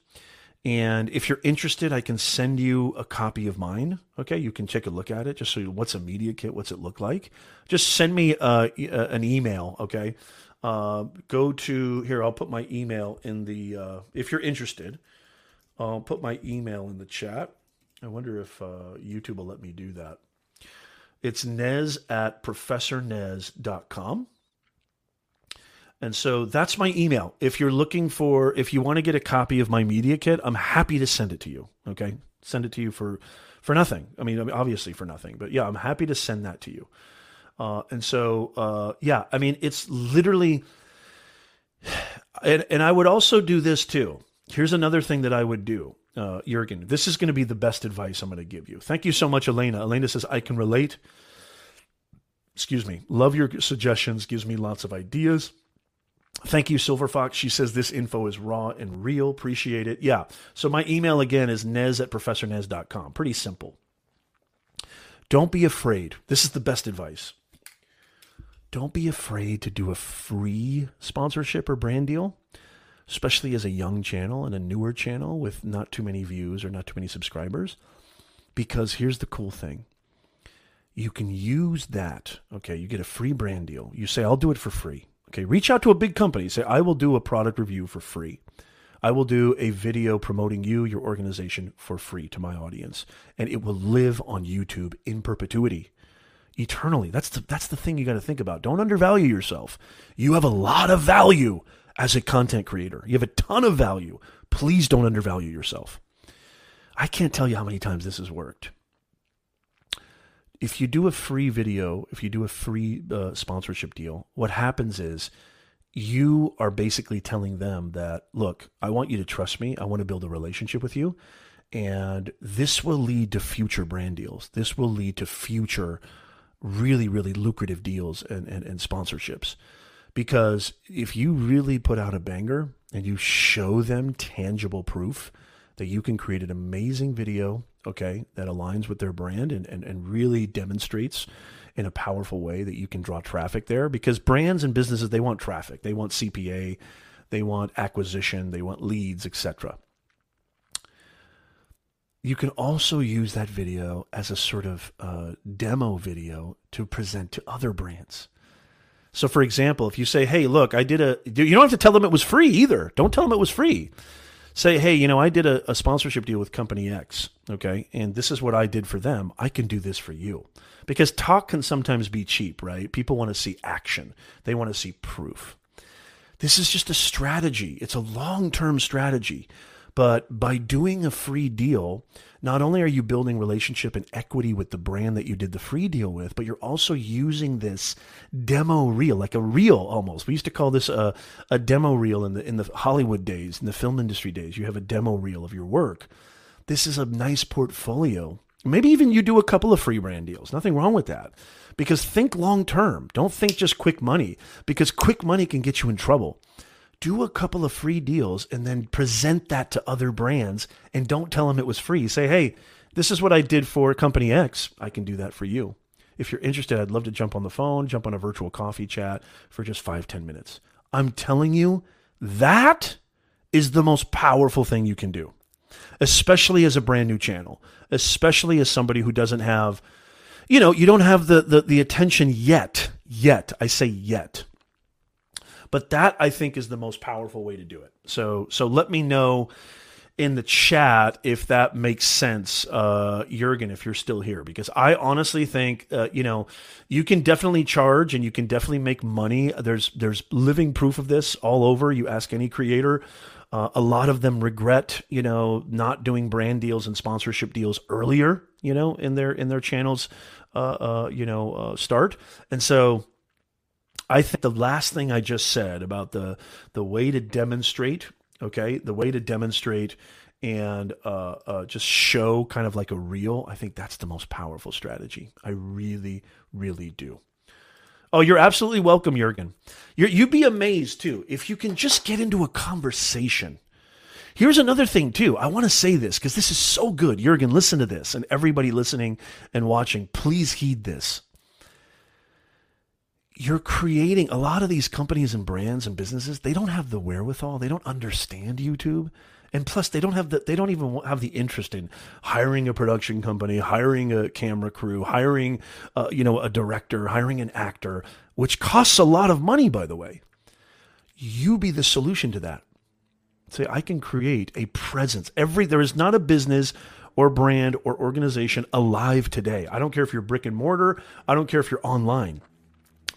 And if you're interested, I can send you a copy of mine. Okay, you can take a look at it. Just so you, what's a media kit? What's it look like? Just send me uh, an email. Okay, uh, go to here. I'll put my email in the. Uh, if you're interested, I'll put my email in the chat. I wonder if uh, YouTube will let me do that. It's nez at professornez.com. And so that's my email. If you're looking for, if you want to get a copy of my media kit, I'm happy to send it to you. Okay. Send it to you for, for nothing. I mean, obviously for nothing, but yeah, I'm happy to send that to you. Uh, and so, uh, yeah, I mean, it's literally, and, and I would also do this too. Here's another thing that I would do, uh, Jurgen. This is going to be the best advice I'm going to give you. Thank you so much, Elena. Elena says, I can relate. Excuse me. Love your suggestions, gives me lots of ideas. Thank you, Silver Fox. She says this info is raw and real. Appreciate it. Yeah. So my email again is nez at professornez.com. Pretty simple. Don't be afraid. This is the best advice. Don't be afraid to do a free sponsorship or brand deal, especially as a young channel and a newer channel with not too many views or not too many subscribers. Because here's the cool thing you can use that. Okay, you get a free brand deal. You say, I'll do it for free. Okay, reach out to a big company. Say, I will do a product review for free. I will do a video promoting you, your organization for free to my audience, and it will live on YouTube in perpetuity, eternally. That's the, that's the thing you got to think about. Don't undervalue yourself. You have a lot of value as a content creator. You have a ton of value. Please don't undervalue yourself. I can't tell you how many times this has worked if you do a free video, if you do a free uh, sponsorship deal, what happens is you are basically telling them that, look, I want you to trust me. I want to build a relationship with you. And this will lead to future brand deals. This will lead to future really, really lucrative deals and, and, and sponsorships. Because if you really put out a banger and you show them tangible proof that you can create an amazing video okay, that aligns with their brand and, and, and really demonstrates in a powerful way that you can draw traffic there because brands and businesses they want traffic. They want cpa they want acquisition. They want leads etc you can also use that video as a sort of uh, demo video to present to other brands. So for example if you say hey look i did a you don't have to tell them it was free either. Don't tell them it was free say, hey, you know, I did a, a, sponsorship deal with company X, okay, and this is what I did for them. I can do this for you. Because talk can sometimes be cheap, right? People want to see action, they want to see proof. This is just a strategy, it's a long term strategy. But by doing a free deal, not only are you building relationship and equity with the brand that you did the free deal with, but you're also using this demo reel, like a reel almost. We used to call this a, a demo reel in the in the Hollywood days, in the film industry days. You have a demo reel of your work. This is a nice portfolio. Maybe even you do a couple of free brand deals. Nothing wrong with that. Because think long term. Don't think just quick money, because quick money can get you in trouble do a couple of free deals and then present that to other brands and don't tell them it was free. Say, hey, this is what I did for company X. I can do that for you. If you're interested, I'd love to jump on the phone, jump on a virtual coffee chat for just five, ten minutes. I'm telling you, that is the most powerful thing you can do, especially as a brand new channel, especially as somebody who doesn't have, you know, you don't have the, the, the attention yet. Yet. I say yet but that I think is the most powerful way to do it. So so let me know in the chat if that makes sense, uh, Jurgen, if you're still here, because I honestly think, uh, you know, you can definitely charge and you can definitely make money. There's there's living proof of this all over. You ask any creator, uh, a lot of them regret, you know, not doing brand deals and sponsorship deals earlier, you know, in their in their channels, uh, uh, you know, uh, start, and so I think the last thing I just said about the the way to demonstrate, okay, the way to demonstrate and uh, uh, just show kind of like a reel, I think that's the most powerful strategy. I really, really do. Oh, you're absolutely welcome, Jurgen. You're, you'd be amazed too if you can just get into a conversation. Here's another thing too. I want to say this because this is so good. Jurgen, listen to this, and everybody listening and watching, please heed this you're creating a lot of these companies and brands and businesses, they don't have the wherewithal, they don't understand YouTube, And plus, they don't have the they don't even have the interest in hiring a production company, hiring a camera crew, hiring uh, you know a director, hiring an actor, which costs a lot of money, by the way. You be the solution to that. Say, I can create a presence. Every there is not a business or brand or organization alive today. I don't care if you're brick and mortar. I don't care if you're online.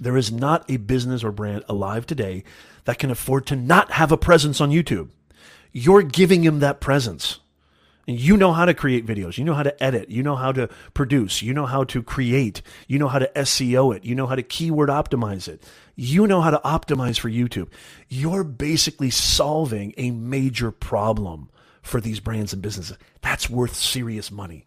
There is not a business or brand alive today that can afford to not have a presence on YouTube. You're giving him that presence. And you know how to create videos. You know how to edit. You know how to produce. You know how to create. You know how to SEO it. You know how to keyword optimize it. You know how to optimize for YouTube. You're basically solving a major problem for these brands and businesses. That's worth serious money.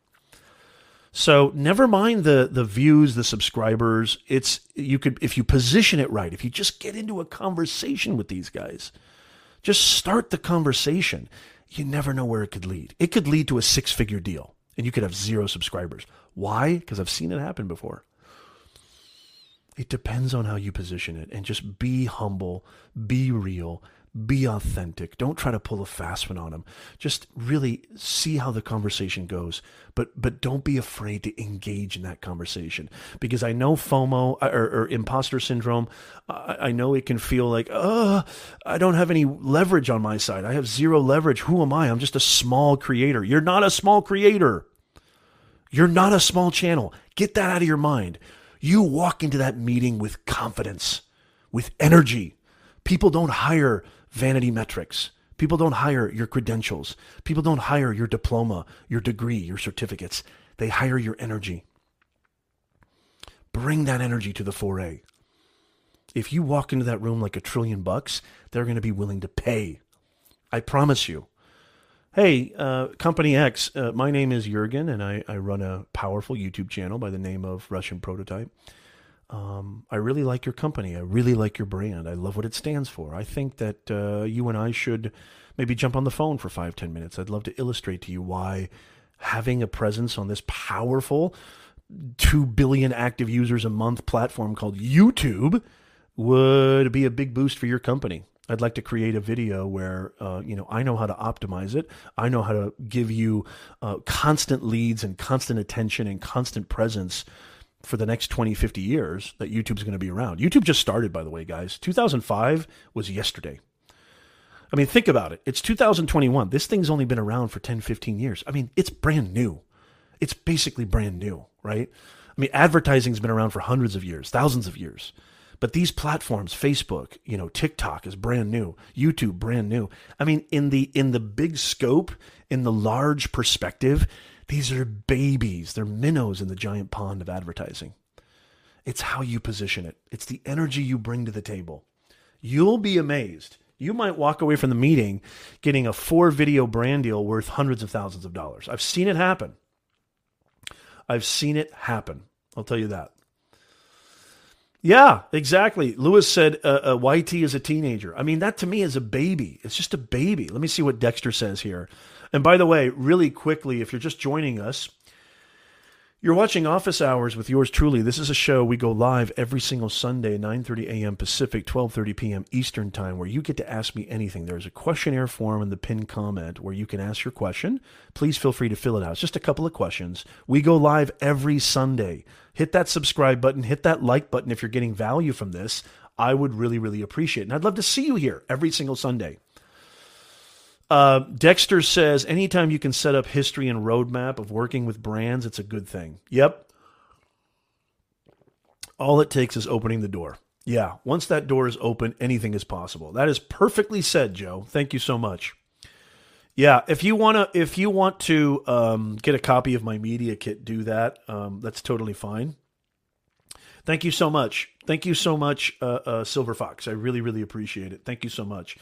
So never mind the the views, the subscribers. It's you could if you position it right, if you just get into a conversation with these guys, just start the conversation. You never know where it could lead. It could lead to a six-figure deal and you could have zero subscribers. Why? Because I've seen it happen before. It depends on how you position it and just be humble, be real, be authentic. Don't try to pull a fast one on them. Just really see how the conversation goes, but but don't be afraid to engage in that conversation because I know FOMO uh, or, or imposter syndrome. I, I, know it can feel like, uh, I don't have any leverage on my side. I have zero leverage. Who am I? I'm just a small creator. You're not a small creator. You're not a small channel. Get that out of your mind. You walk into that meeting with confidence, with energy. People don't hire vanity metrics. People don't hire your credentials. People don't hire your diploma, your degree, your certificates. They hire your energy. Bring that energy to the foray. If you walk into that room like a trillion bucks, they're going to be willing to pay. I promise you. Hey, uh, Company X, uh, my name is Jurgen, and I, I run a powerful YouTube channel by the name of Russian Prototype. Um, I really like your company. I really like your brand. I love what it stands for. I think that uh, you and I should maybe jump on the phone for five, ten minutes. I'd love to illustrate to you why having a presence on this powerful 2 billion active users a month platform called YouTube would be a big boost for your company. I'd like to create a video where uh, you know I know how to optimize it. I know how to give you uh, constant leads and constant attention and constant presence for the next 20, 50 years that YouTube's going to be around. YouTube just started, by the way, guys. 2005 was yesterday. I mean, think about it. It's 2021. This thing's only been around for 10, 15 years. I mean, it's brand new. It's basically brand new, right? I mean, advertising's been around for hundreds of years, thousands of years. But these platforms, Facebook, you know, TikTok is brand new, YouTube brand new. I mean, in the in the big scope, in the large perspective, these are babies. They're minnows in the giant pond of advertising. It's how you position it, it's the energy you bring to the table. You'll be amazed. You might walk away from the meeting getting a four video brand deal worth hundreds of thousands of dollars. I've seen it happen. I've seen it happen. I'll tell you that. Yeah, exactly. Lewis said uh, uh, YT is a teenager. I mean, that to me is a baby. It's just a baby. Let me see what Dexter says here. And by the way, really quickly, if you're just joining us, you're watching Office Hours with yours truly. This is a show we go live every single Sunday, 9:30 a.m. Pacific, 12:30 p.m. Eastern Time, where you get to ask me anything. There's a questionnaire form in the pinned comment where you can ask your question. Please feel free to fill it out. It's just a couple of questions. We go live every Sunday. Hit that subscribe button, hit that like button if you're getting value from this. I would really, really appreciate it. And I'd love to see you here every single Sunday. Uh, Dexter says anytime you can set up history and roadmap of working with brands, it's a good thing. Yep. All it takes is opening the door. Yeah, once that door is open, anything is possible. That is perfectly said, Joe. Thank you so much. Yeah, if you want to, if you want to um, get a copy of my media kit, do that. Um, that's totally fine. Thank you so much. Thank you so much, uh, uh, Silver Fox. I really, really appreciate it. Thank you so much.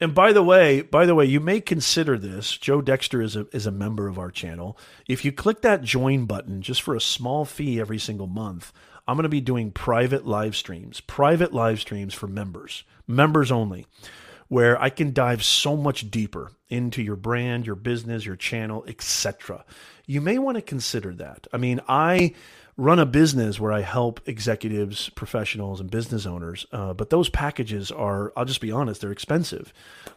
And by the way, by the way, you may consider this. Joe Dexter is a is a member of our channel. If you click that join button just for a small fee every single month, I'm going to be doing private live streams, private live streams for members, members only, where I can dive so much deeper into your brand, your business, your channel, etc. You may want to consider that. I mean, I run a business where I help executives, professionals, and business owners. Uh, but those packages are, I'll just be honest, they're expensive.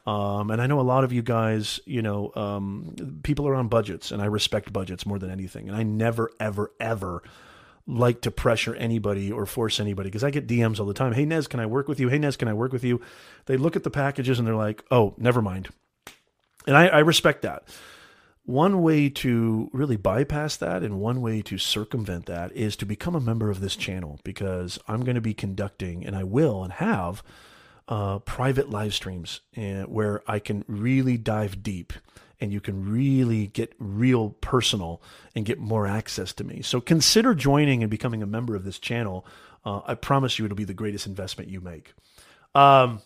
Um, and I know a lot of you guys, you know, um, people are on budgets, and I respect budgets more than anything. And I never, ever, ever like to pressure anybody or force anybody because I get DMs all the time. Hey, Nez, can I work with you? Hey, Nez, can I work with you? They look at the packages and they're like, oh, never mind. And I, I respect that. One way to really bypass that and one way to circumvent that is to become a member of this channel because I'm going to be conducting, and I will and have, uh, private live streams uh, where I can really dive deep and you can really get real personal and get more access to me. So consider joining and becoming a member of this channel. Uh, I promise you it'll be the greatest investment you make. Um,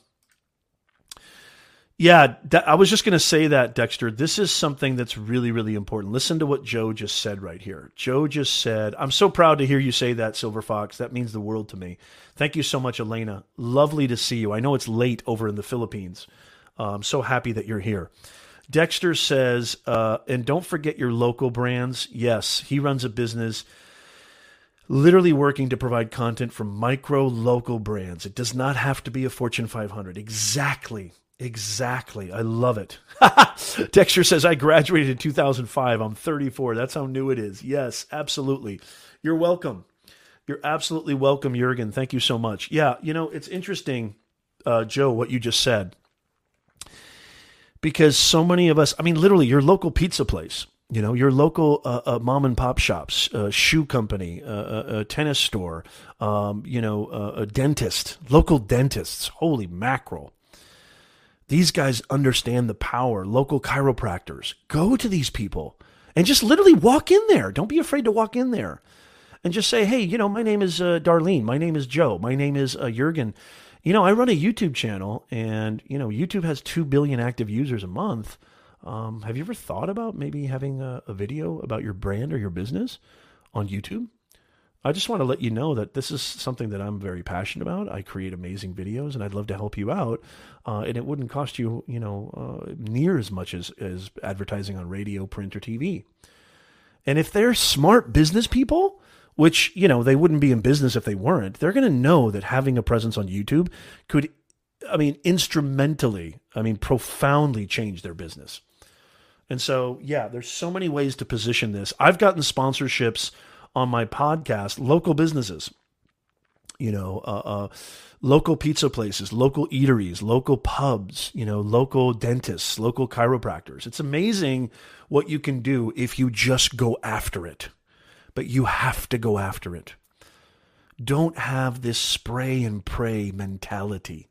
yeah, I was just going to say that, Dexter. This is something that's really, really important. Listen to what Joe just said right here. Joe just said, I'm so proud to hear you say that, Silver Fox. That means the world to me. Thank you so much, Elena. Lovely to see you. I know it's late over in the Philippines. Uh, I'm so happy that you're here. Dexter says, uh, and don't forget your local brands. Yes, he runs a business literally working to provide content from micro local brands. It does not have to be a Fortune 500. Exactly. Exactly. I love it. Dexter says, I graduated in 2005. I'm 34. That's how new it is. Yes, absolutely. You're welcome. You're absolutely welcome, Jurgen. Thank you so much. Yeah, you know, it's interesting, uh, Joe, what you just said. Because so many of us, I mean, literally, your local pizza place, you know, your local uh, uh, mom and pop shops, uh, shoe company, a uh, uh, tennis store, um, you know, a dentist, local dentists. Holy mackerel these guys understand the power. Local chiropractors. Go to these people and just literally walk in there. Don't be afraid to walk in there and just say, hey, you know, my name is uh, Darlene. My name is Joe. My name is uh, Jurgen. You know, I run a YouTube channel and, you know, YouTube has 2 billion active users a month. Um, have you ever thought about maybe having a, a video about your brand or your business on YouTube? I just want to let you know that this is something that I'm very passionate about. I create amazing videos, and I'd love to help you out. Uh, and it wouldn't cost you, you know, uh, near as much as as advertising on radio, print, or TV. And if they're smart business people, which you know they wouldn't be in business if they weren't, they're going to know that having a presence on YouTube could, I mean, instrumentally, I mean, profoundly change their business. And so, yeah, there's so many ways to position this. I've gotten sponsorships on my podcast local businesses, you know, uh, uh, local pizza places, local eateries, local pubs, you know, local dentists, local chiropractors. It's amazing what you can do if you just go after it, but you have to go after it. Don't have this spray and pray mentality.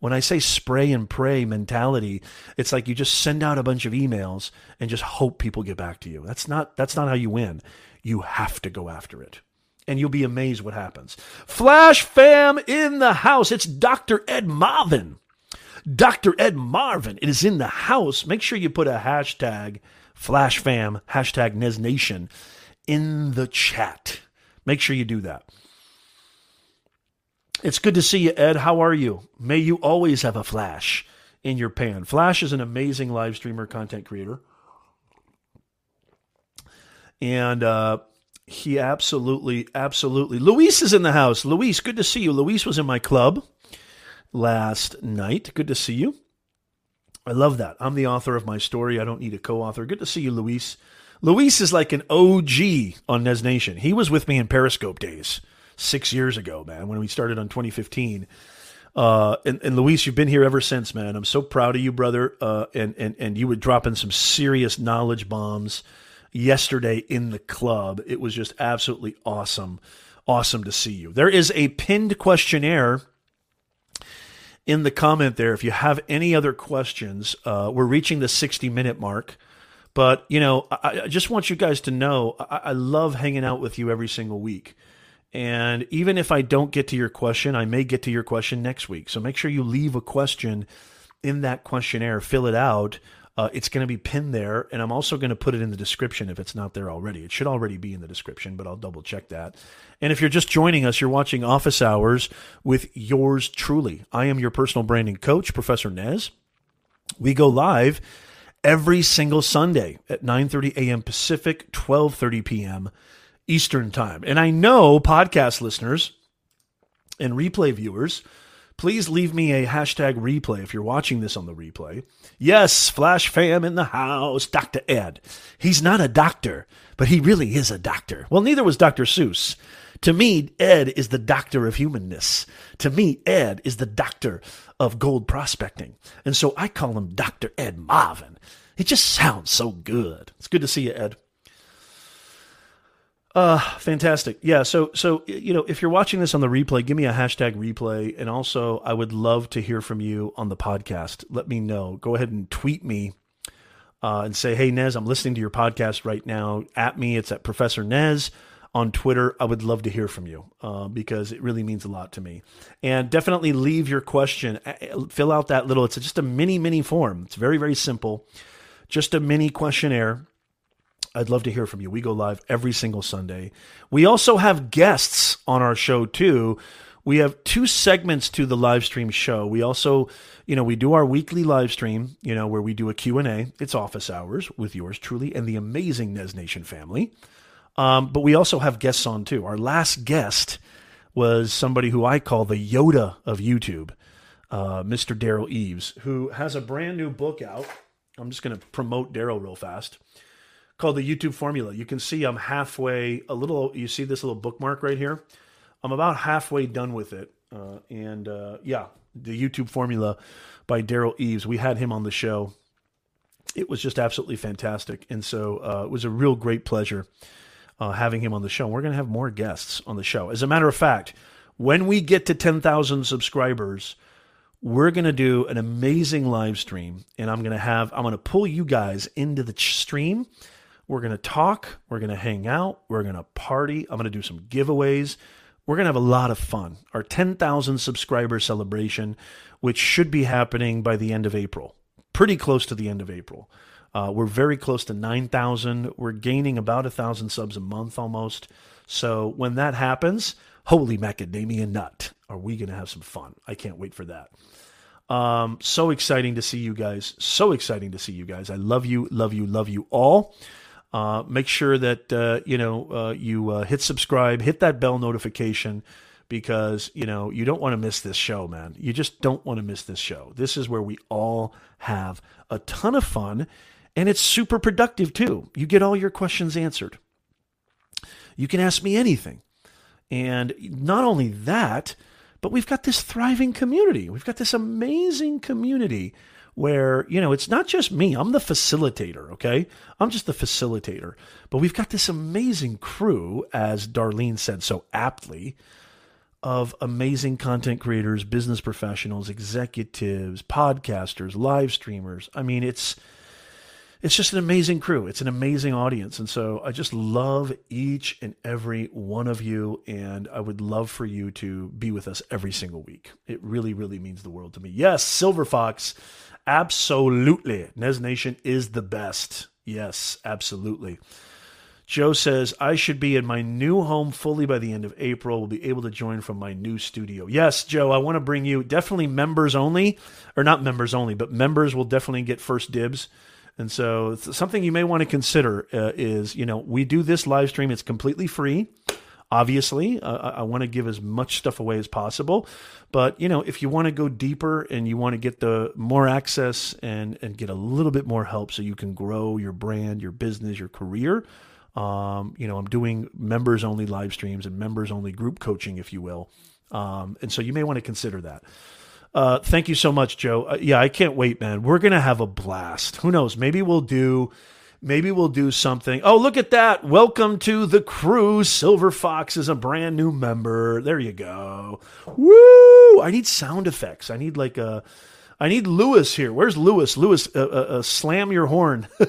When I say spray and pray mentality, it's like you just send out a bunch of emails and just hope people get back to you. That's not that's not how you win. You have to go after it. And you'll be amazed what happens. Flash fam in the house. It's Dr. Ed Marvin. Dr. Ed Marvin. It is in the house. Make sure you put a hashtag Flash fam, hashtag Nez Nation in the chat. Make sure you do that. It's good to see you, Ed. How are you? May you always have a flash in your pan. Flash is an amazing live streamer, content creator and uh, he absolutely, absolutely. Luis is in the house. Luis, good to see you. Luis was in my club last night. Good to see you. I love that. I'm the author of my story. I don't need a co-author. Good to see you, Luis. Luis is like an OG on Nez Nation. He was with me in Periscope days six years ago, man, when we started on 2015. Uh, and, and Luis, you've been here ever since, man. I'm so proud of you, brother. Uh, and, and, and you would drop in some serious knowledge bombs yesterday in the club. It was just absolutely awesome. Awesome to see you. There is a pinned questionnaire in the comment there. If you have any other questions, uh, we're reaching the 60 minute mark. But, you know, I, I just want you guys to know I, I love hanging out with you every single week. And even if I don't get to your question, I may get to your question next week. So make sure you leave a question in that questionnaire, fill it out. Uh, it's going to be pinned there, and I'm also going to put it in the description if it's not there already. It should already be in the description, but I'll double check that. And if you're just joining us, you're watching Office Hours with yours truly. I am your personal branding coach, Professor Nez. We go live every single Sunday at 9:30 a.m. Pacific, 12:30 p.m. Eastern Time. And I know podcast listeners and replay viewers, please leave me a hashtag replay if you're watching this on the replay. Yes, Flash fam in the house, Dr. Ed. He's not a doctor, but he really is a doctor. Well, neither was Dr. Seuss. To me, Ed is the doctor of humanness. To me, Ed is the doctor of gold prospecting. And so I call him Dr. Ed Marvin. It just sounds so good. It's good to see you, Ed. Uh, fantastic. Yeah. So, so, you know, if you're watching this on the replay, give me a hashtag replay. And also, I would love to hear from you on the podcast. Let me know. Go ahead and tweet me uh, and say, hey, Nez, I'm listening to your podcast right now. At me, it's at Professor Nez on Twitter. I would love to hear from you uh, because it really means a lot to me. And definitely leave your question. Fill out that little, it's just a mini, mini form. It's very, very simple. Just a mini questionnaire I'd love to hear from you. We go live every single Sunday. We also have guests on our show too. We have two segments to the live stream show. We also, you know, we do our weekly live stream, you know, where we do a Q&A. It's office hours with yours truly and the amazing Nez Nation family. Um, but we also have guests on too. Our last guest was somebody who I call the Yoda of YouTube, uh, Mr. Derral Eves, who has a brand new book out. I'm just going to promote Derral real fast called the YouTube formula. You can see I'm halfway, a little, you see this little bookmark right here? I'm about halfway done with it. Uh, and uh, yeah, the YouTube formula by Derral Eves. We had him on the show. It was just absolutely fantastic. And so uh, it was a real great pleasure uh, having him on the show. And We're going to have more guests on the show. As a matter of fact, when we get to 10,000 subscribers, we're going to do an amazing live stream and I'm going to have I'm going to pull you guys into the stream we're going to talk. We're going to hang out. We're going to party. I'm going to do some giveaways. We're going to have a lot of fun. Our 10,000 subscriber celebration, which should be happening by the end of April, pretty close to the end of April. Uh, we're very close to 9,000. We're gaining about a thousand subs a month almost. So when that happens, holy macadamia nut, are we going to have some fun? I can't wait for that. Um, so exciting to see you guys. So exciting to see you guys. I love you, love you, love you all. Uh, make sure that uh, you know uh, you uh, hit subscribe, hit that bell notification because you know you don't want to miss this show, man. You just don't want to miss this show. This is where we all have a ton of fun, and it's super productive too. You get all your questions answered. You can ask me anything, and not only that, but we've got this thriving community. We've got this amazing community where, you know, it's not just me. I'm the facilitator, okay? I'm just the facilitator. But we've got this amazing crew, as Darlene said so aptly, of amazing content creators, business professionals, executives, podcasters, live streamers. I mean, it's it's just an amazing crew. It's an amazing audience. And so I just love each and every one of you. And I would love for you to be with us every single week. It really, really means the world to me. Yes, Silver Fox Absolutely. Nez Nation is the best. Yes, absolutely. Joe says, I should be in my new home fully by the end of April. We'll be able to join from my new studio. Yes, Joe, I want to bring you definitely members only, or not members only, but members will definitely get first dibs. And so, something you may want to consider uh, is, you know, we do this live stream, it's completely free. Obviously, I want to give as much stuff away as possible, but you know, if you want to go deeper and you want to get the more access and and get a little bit more help, so you can grow your brand, your business, your career. Um, you know, I'm doing members only live streams and members only group coaching, if you will. Um, and so you may want to consider that. Uh, thank you so much, Joe. Uh, yeah, I can't wait, man. We're gonna have a blast. Who knows? Maybe we'll do Maybe we'll do something. Oh, look at that. Welcome to the crew. Silver Fox is a brand new member. There you go. Woo! I need sound effects. I need like a. I need Lewis here. Where's Lewis? Lewis, uh, uh, uh, slam your horn.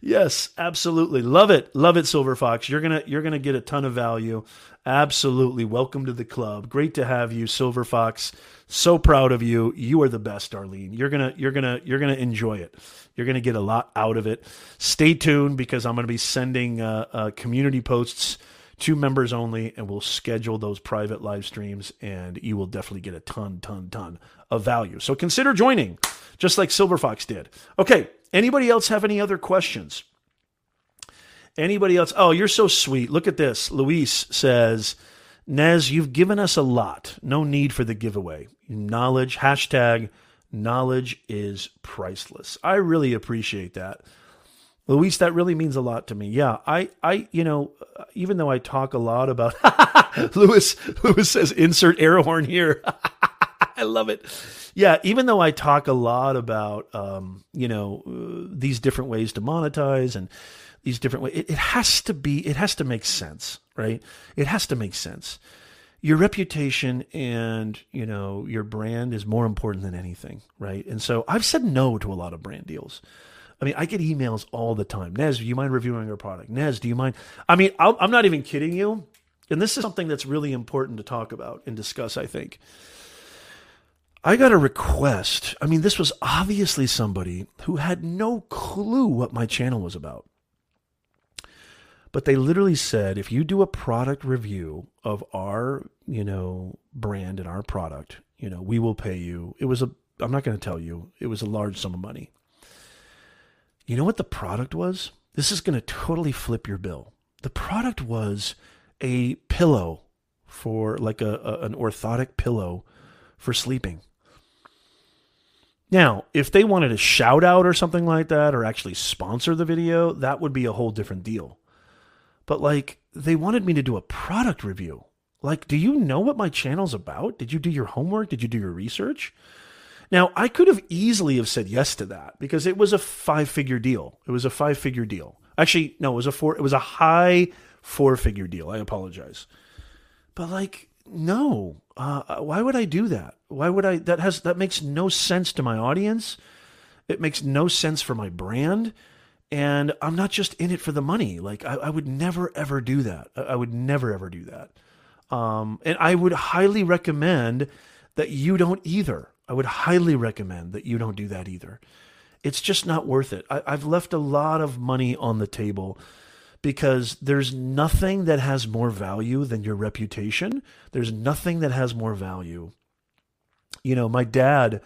yes, absolutely. Love it. Love it, Silver Fox. You're gonna you're gonna get a ton of value. Absolutely. Welcome to the club. Great to have you, Silver Fox. So proud of you. You are the best, Darlene. You're gonna you're gonna you're gonna enjoy it. You're gonna get a lot out of it. Stay tuned because I'm gonna be sending uh, uh, community posts to members only, and we'll schedule those private live streams, and you will definitely get a ton, ton, ton of value. So consider joining, just like Silver Fox did. Okay. Anybody else have any other questions? Anybody else? Oh, you're so sweet. Look at this. Luis says, Nez, you've given us a lot. No need for the giveaway. Knowledge, hashtag knowledge is priceless. I really appreciate that. Luis, that really means a lot to me. Yeah, I, I, you know, even though I talk a lot about Lewis, Lewis says insert air horn here. I love it. Yeah, even though I talk a lot about, um, you know, uh, these different ways to monetize and these different ways, it, it has to be, it has to make sense, right? It has to make sense. Your reputation and, you know, your brand is more important than anything, right? And so I've said no to a lot of brand deals I mean, I get emails all the time. Nez, do you mind reviewing our product? Nez, do you mind? I mean, i am not even kidding you. And this is something that's really important to talk about and discuss, I think. I got a request. I mean, this was obviously somebody who had no clue what my channel was about. But they literally said, if you do a product review of our, you know, brand and our product, you know, we will pay you. It was a, I'm not going to tell you, it was a large sum of money. You know what the product was? This is going to totally flip your bill. The product was a pillow for like a, a, an orthotic pillow for sleeping. Now, if they wanted a shout out or something like that or actually sponsor the video, that would be a whole different deal. But like they wanted me to do a product review. Like, do you know what my channel's about? Did you do your homework? Did you do your research? Now, I could have easily have said yes to that because it was a five-figure deal. It was a five-figure deal. Actually, no, it was a four it was a high four-figure deal. I apologize. But like no, uh, why would I do that? Why would I that has that makes no sense to my audience. It makes no sense for my brand. And I'm not just in it for the money. Like I, I would never ever do that. I, would never ever do that. Um, and I would highly recommend that you don't either. I would highly recommend that you don't do that either. It's just not worth it. I, I've left a lot of money on the table because there's nothing that has more value than your reputation. There's nothing that has more value. You know, my dad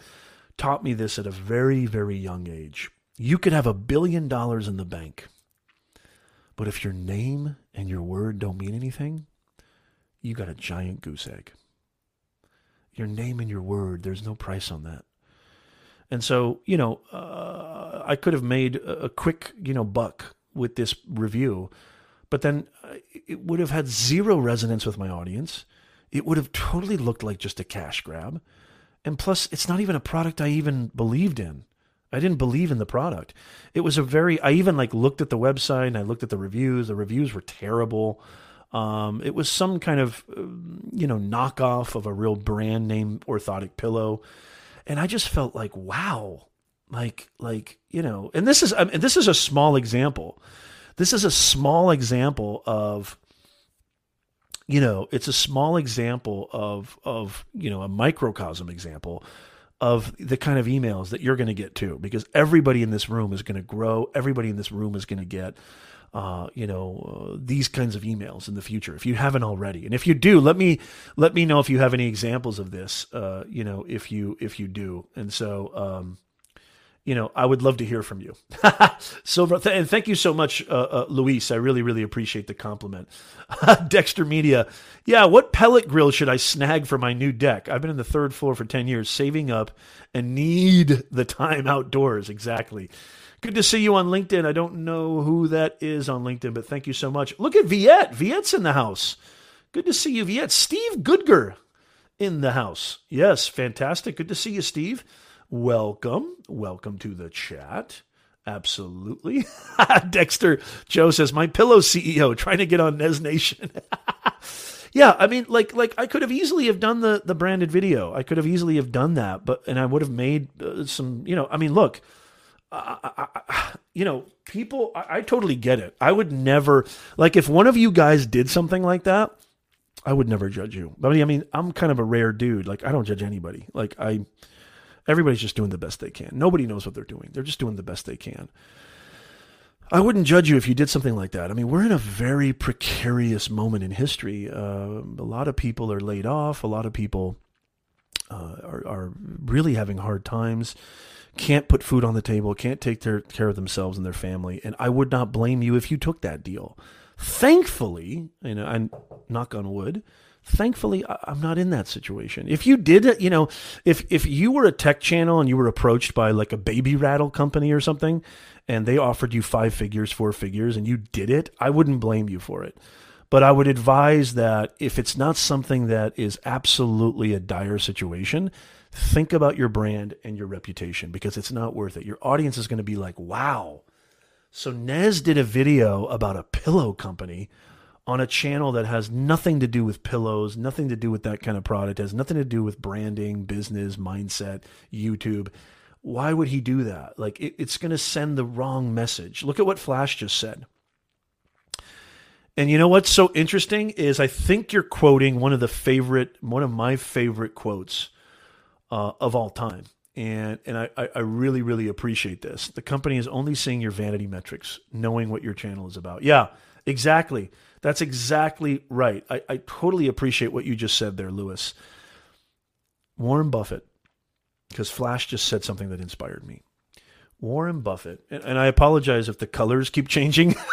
taught me this at a very, very young age. You could have a billion dollars in the bank, but if your name and your word don't mean anything, you got a giant goose egg your name and your word. There's no price on that. And so, you know, uh, I could have made a quick, you know, buck with this review, but then uh, it would have had zero resonance with my audience. It would have totally looked like just a cash grab. And plus, it's not even a product I even believed in. I didn't believe in the product. It was a very, I even like looked at the website and I looked at the reviews. The reviews were terrible. Um, it was some kind of, uh, you know, knockoff of a real brand name orthotic pillow, and I just felt like, wow, like, like you know, and this is, I mean, this is a small example. This is a small example of, you know, it's a small example of, of, you know, a microcosm example of the kind of emails that you're going to get too, because everybody in this room is going to grow. Everybody in this room is going to get uh, you know uh, these kinds of emails in the future if you haven't already and if you do let me let me know if you have any examples of this uh, you know if you if you do and so um, you know i would love to hear from you so and thank you so much uh, uh, luis i really really appreciate the compliment dexter media yeah what pellet grill should i snag for my new deck i've been in the third floor for 10 years saving up and need the time outdoors exactly Good to see you on LinkedIn. I don't know who that is on LinkedIn, but thank you so much. Look at Viet. Viet's in the house. Good to see you, Viet. Steve Goodger in the house. Yes, fantastic. Good to see you, Steve. Welcome. Welcome to the chat. Absolutely. Dexter Joe says, My pillow CEO trying to get on Nez Nation. yeah, I mean, like, like I could have easily have done the the branded video. I could have easily have done that, but and I would have made uh, some, you know. I mean, look, I, I, you know, people, I, I totally get it. I would never, like, if one of you guys did something like that, I would never judge you. I mean, I mean, I'm kind of a rare dude. Like, I don't judge anybody. Like, I, everybody's just doing the best they can. Nobody knows what they're doing. They're just doing the best they can. I wouldn't judge you if you did something like that. I mean, we're in a very precarious moment in history. Uh, a lot of people are laid off. A lot of people uh, are, are really having hard times can't put food on the table, can't take care of themselves and their family. And I would not blame you if you took that deal. Thankfully, you know, and knock on wood, thankfully i'm not in that situation. If you did you know if if you were a tech channel and you were approached by like a baby rattle company or something and they offered you five figures four figures and you did it i wouldn't blame you for it. But i would advise that if it's not something that is absolutely a dire situation think about your brand and your reputation because it's not worth it. Your audience is going to be like wow. So Nez did a video about a pillow company on a channel that has nothing to do with pillows, nothing to do with that kind of product, has nothing to do with branding, business, mindset, YouTube. Why would he do that? Like it, it's going to send the wrong message. Look at what Flash just said. And you know what's so interesting is I think you're quoting one of the favorite, one of my favorite quotes uh, of all time and and I, I really really appreciate this. The company is only seeing your vanity metrics, knowing what your channel is about. Yeah, exactly. That's exactly right. I, I totally appreciate what you just said there, Lewis. Warren Buffett, because Flash just said something that inspired me. Warren Buffett, and, and I apologize if the colors keep changing.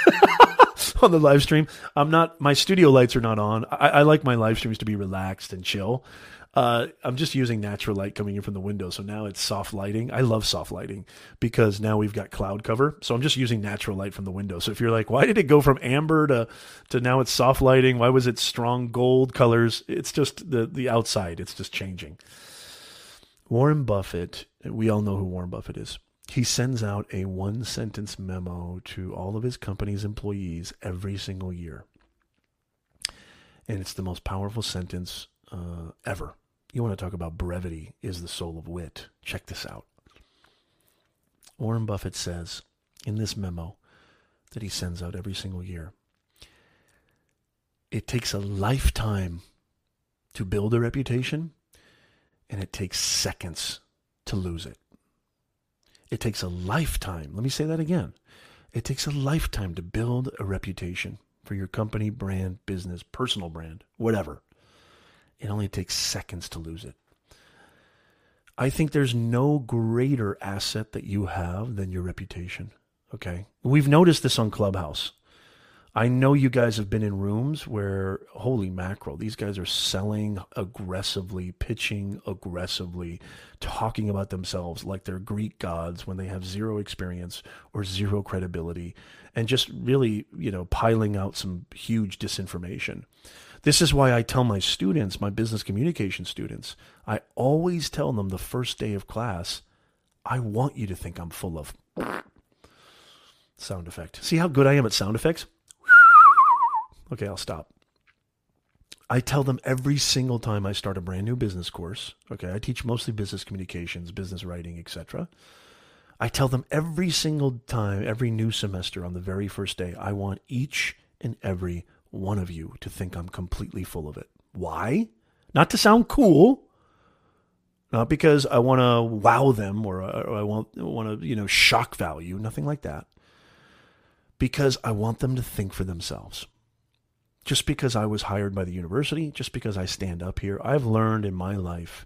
on the live stream. I'm not. My studio lights are not on. I, I, like my live streams to be relaxed and chill. Uh, I'm just using natural light coming in from the window. So now it's soft lighting. I love soft lighting because now we've got cloud cover. So I'm just using natural light from the window. So if you're like, why did it go from amber to, to now it's soft lighting? Why was it strong gold colors? It's just the, the outside. It's just changing. Warren Buffett, we all know who Warren Buffett is. He sends out a one sentence memo to all of his company's employees every single year. And it's the most powerful sentence uh, ever. You want to talk about brevity is the soul of wit. Check this out. Warren Buffett says in this memo that he sends out every single year it takes a lifetime to build a reputation, and it takes seconds to lose it. It takes a lifetime. Let me say that again. It takes a lifetime to build a reputation for your company, brand, business, personal brand, whatever. It only takes seconds to lose it. I think there's no greater asset that you have than your reputation. Okay. We've noticed this on Clubhouse. I know you guys have been in rooms where, holy mackerel, these guys are selling aggressively, pitching aggressively, talking about themselves like they're Greek gods when they have zero experience or zero credibility, and just really, you know, piling out some huge disinformation. This is why I tell my students, my business communication students, I always tell them the first day of class, I want you to think I'm full of sound effect. See how good I am at sound effects? Okay, I'll stop. I tell them every single time I start a brand new business course. Okay, I teach mostly business communications, business writing, etc. I tell them every single time, every new semester on the very first day, I want each and every one of you to think I'm completely full of it. Why? Not to sound cool, not because I want to wow them or, or I want want to you know shock value, nothing like that. Because I want them to think for themselves. Just because I was hired by the university, just because I stand up here, I've learned in my life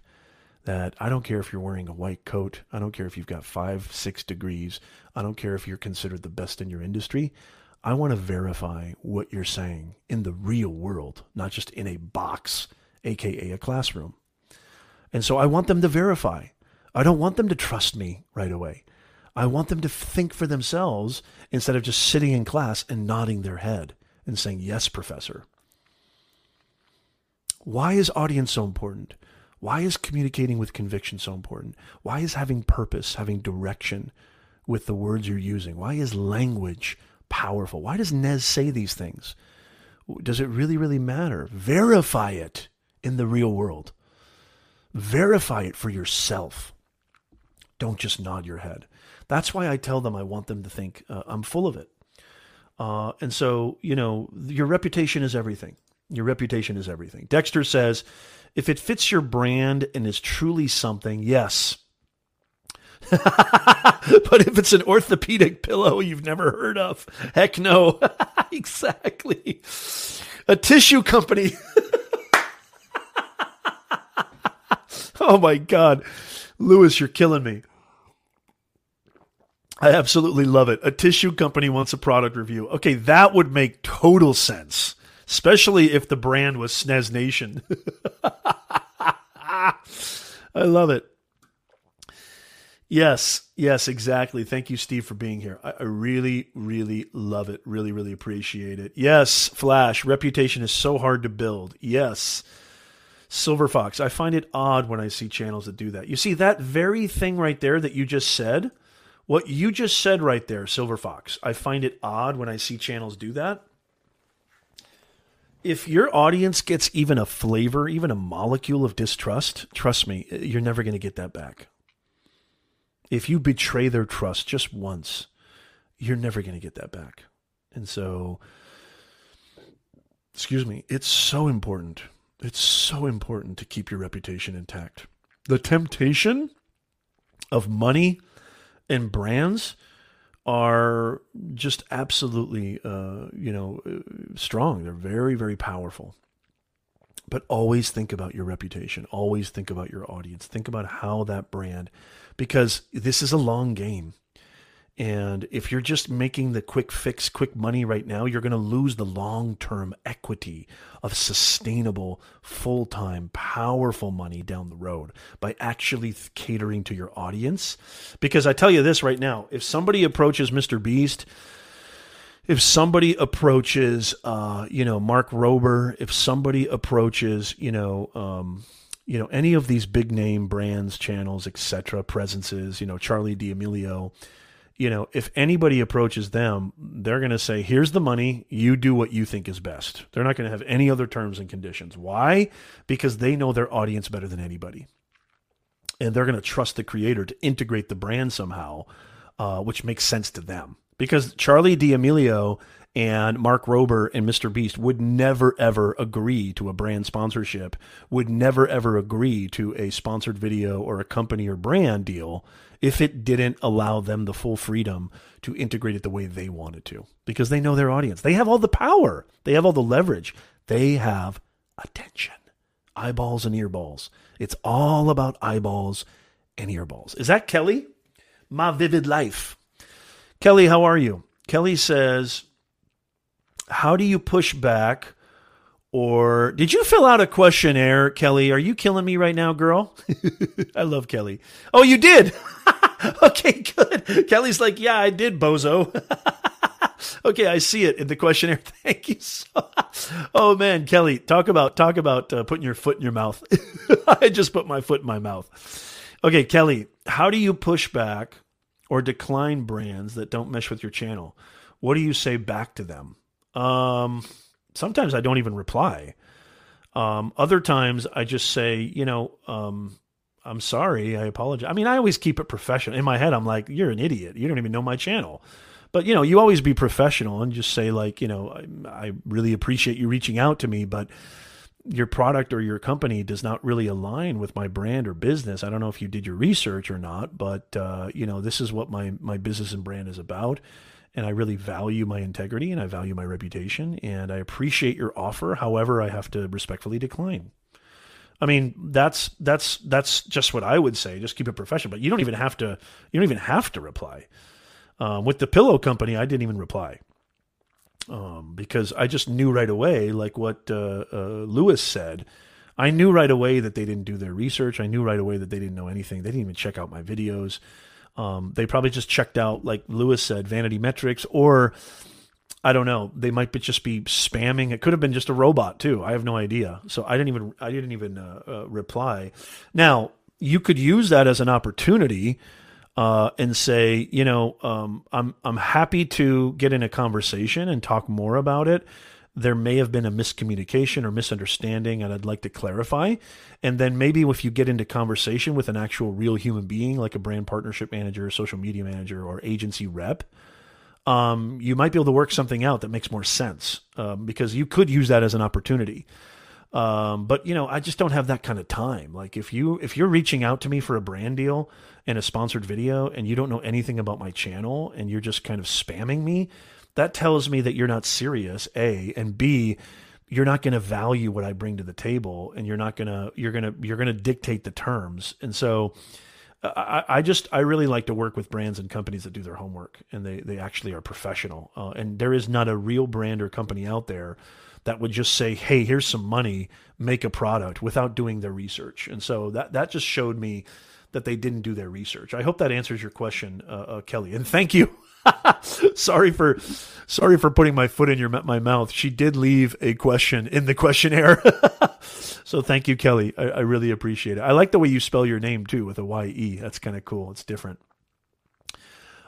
that I don't care if you're wearing a white coat, I don't care if you've got five, six degrees, I don't care if you're considered the best in your industry. I want to verify what you're saying in the real world, not just in a box, aka a classroom. And so I want them to verify. I don't want them to trust me right away. I want them to think for themselves instead of just sitting in class and nodding their head and saying, Yes, professor. Why is audience so important? Why is communicating with conviction so important? Why is having purpose, having direction with the words you're using? Why is language powerful. Why does Nez say these things? Does it really, really matter? Verify it in the real world. Verify it for yourself. Don't just nod your head. That's why I tell them I want them to think uh, I'm full of it. Uh, and so, you know, your reputation is everything. Your reputation is everything. Dexter says, if it fits your brand and is truly something, yes, but if it's an orthopedic pillow you've never heard of, heck no. exactly. A tissue company. oh my God. Lewis, you're killing me. I absolutely love it. A tissue company wants a product review. Okay, that would make total sense, especially if the brand was Snez Nation. I love it. Yes, yes, exactly. Thank you, Steve, for being here. I, I, really, really love it. Really, really appreciate it. Yes, Flash, reputation is so hard to build. Yes. Silver Fox, I find it odd when I see channels that do that. You see, that very thing right there that you just said, what you just said right there, Silver Fox, I find it odd when I see channels do that. If your audience gets even a flavor, even a molecule of distrust, trust me, you're never going to get that back. If you betray their trust just once, you're never going to get that back. And so, excuse me, it's so important. It's so important to keep your reputation intact. The temptation of money and brands are just absolutely, uh, you know, strong. They're very, very powerful. But always think about your reputation. Always think about your audience. Think about how that brand, because this is a long game. And if you're just making the quick fix, quick money right now, you're going to lose the long term equity of sustainable, full time, powerful money down the road by actually catering to your audience. Because I tell you this right now if somebody approaches Mr. Beast, if somebody approaches, uh, you know, Mark Rober, if somebody approaches, you know, um, you know, any of these big name brands, channels, etc., presences, you know, Charli D'Amelio, you know, if anybody approaches them, they're going to say, here's the money, you do what you think is best. They're not going to have any other terms and conditions. Why? Because they know their audience better than anybody. And they're going to trust the creator to integrate the brand somehow, uh, which makes sense to them. Because Charli D'Amelio and Mark Rober and Mr. Beast would never ever agree to a brand sponsorship, would never ever agree to a sponsored video or a company or brand deal if it didn't allow them the full freedom to integrate it the way they wanted to because they know their audience. They have all the power, they have all the leverage, they have attention, eyeballs and earballs. It's all about eyeballs and earballs. Is that Kelly? My vivid life. Kelly, how are you? Kelly says, How do you push back? Or did you fill out a questionnaire, Kelly? Are you killing me right now, girl? I love Kelly. Oh, you did? okay, good. Kelly's like, yeah, I did, bozo. okay, I see it in the questionnaire. Thank you so. Oh man, Kelly, talk about talk about uh, putting your foot in your mouth. I just put my foot in my mouth. Okay, Kelly, how do you push back or decline brands that don't mesh with your channel? What do you say back to them? Um, sometimes I don't even reply. Um, other times I just say, you know, um, I'm sorry. I apologize. I mean, I always keep it professional. In my head, I'm like, you're an idiot. You don't even know my channel. But, you know, you always be professional and just say, like, you know, I, I really appreciate you reaching out to me, but your product or your company does not really align with my brand or business. I don't know if you did your research or not, but, uh, you know, this is what my, my business and brand is about. And I really value my integrity and I value my reputation. And I appreciate your offer. However, I have to respectfully decline. I mean, that's that's that's just what I would say. Just keep it professional. But you don't even have to. You don't even have to reply. Um, with the pillow company, I didn't even reply um, because I just knew right away, like what uh, uh, Lewis said. I knew right away that they didn't do their research. I knew right away that they didn't know anything. They didn't even check out my videos. Um, they probably just checked out, like Lewis said, vanity metrics, or I don't know. They might be just be spamming. It could have been just a robot too. I have no idea. So I didn't even I didn't even uh, uh, reply. Now you could use that as an opportunity uh, and say, you know, um, I'm I'm happy to get in a conversation and talk more about it. There may have been a miscommunication or misunderstanding, and I'd like to clarify. And then maybe if you get into conversation with an actual real human being, like a brand partnership manager, social media manager, or agency rep, um, you might be able to work something out that makes more sense um, because you could use that as an opportunity. Um, but you know, I just don't have that kind of time. Like if you if you're reaching out to me for a brand deal and a sponsored video and you don't know anything about my channel and you're just kind of spamming me, that tells me that you're not serious. A and B, you're not going to value what I bring to the table and you're not going to you're going to you're going to dictate the terms. And so I, I, just I really like to work with brands and companies that do their homework and they they actually are professional. Uh, and there is not a real brand or company out there that would just say, "Hey, here's some money, make a product," without doing their research. And so that that just showed me that they didn't do their research. I hope that answers your question, uh, uh, Kelly. And thank you. sorry for sorry for putting my foot in your my mouth. She did leave a question in the questionnaire. so thank you, Kelly. I, I, really appreciate it. I like the way you spell your name too with a Y E. That's kind of cool. It's different.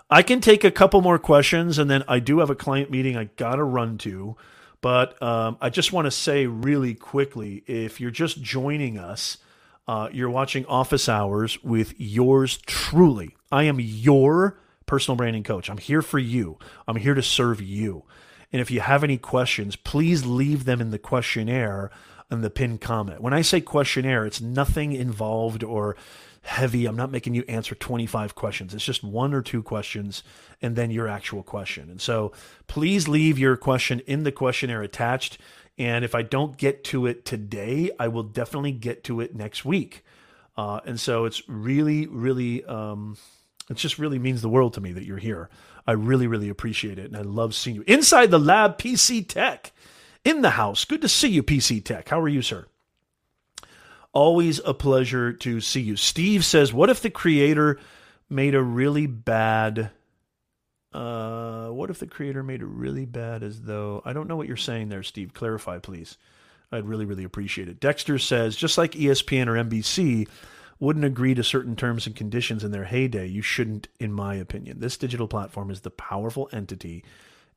I can take a couple more questions, and then I do have a client meeting I gotta run to. But um, I just want to say really quickly, if you're just joining us, uh, you're watching Office Hours with yours truly. I am your personal branding coach. I'm here for you. I'm here to serve you. And if you have any questions, please leave them in the questionnaire and the pinned comment. When I say questionnaire, it's nothing involved or heavy. I'm not making you answer 25 questions. It's just one or two questions and then your actual question. And so please leave your question in the questionnaire attached. And if I don't get to it today, I will definitely get to it next week. Uh, and so it's really, really, um, it just really means the world to me that you're here. I really, really appreciate it. And I love seeing you inside the lab, PC Tech, in the house. Good to see you, PC Tech. How are you, sir? Always a pleasure to see you. Steve says, What if the creator made a really bad. Uh, what if the creator made it really bad as though. I don't know what you're saying there, Steve. Clarify, please. I'd really, really appreciate it. Dexter says, just like ESPN or NBC, wouldn't agree to certain terms and conditions in their heyday, you shouldn't, in my opinion. This digital platform is the powerful entity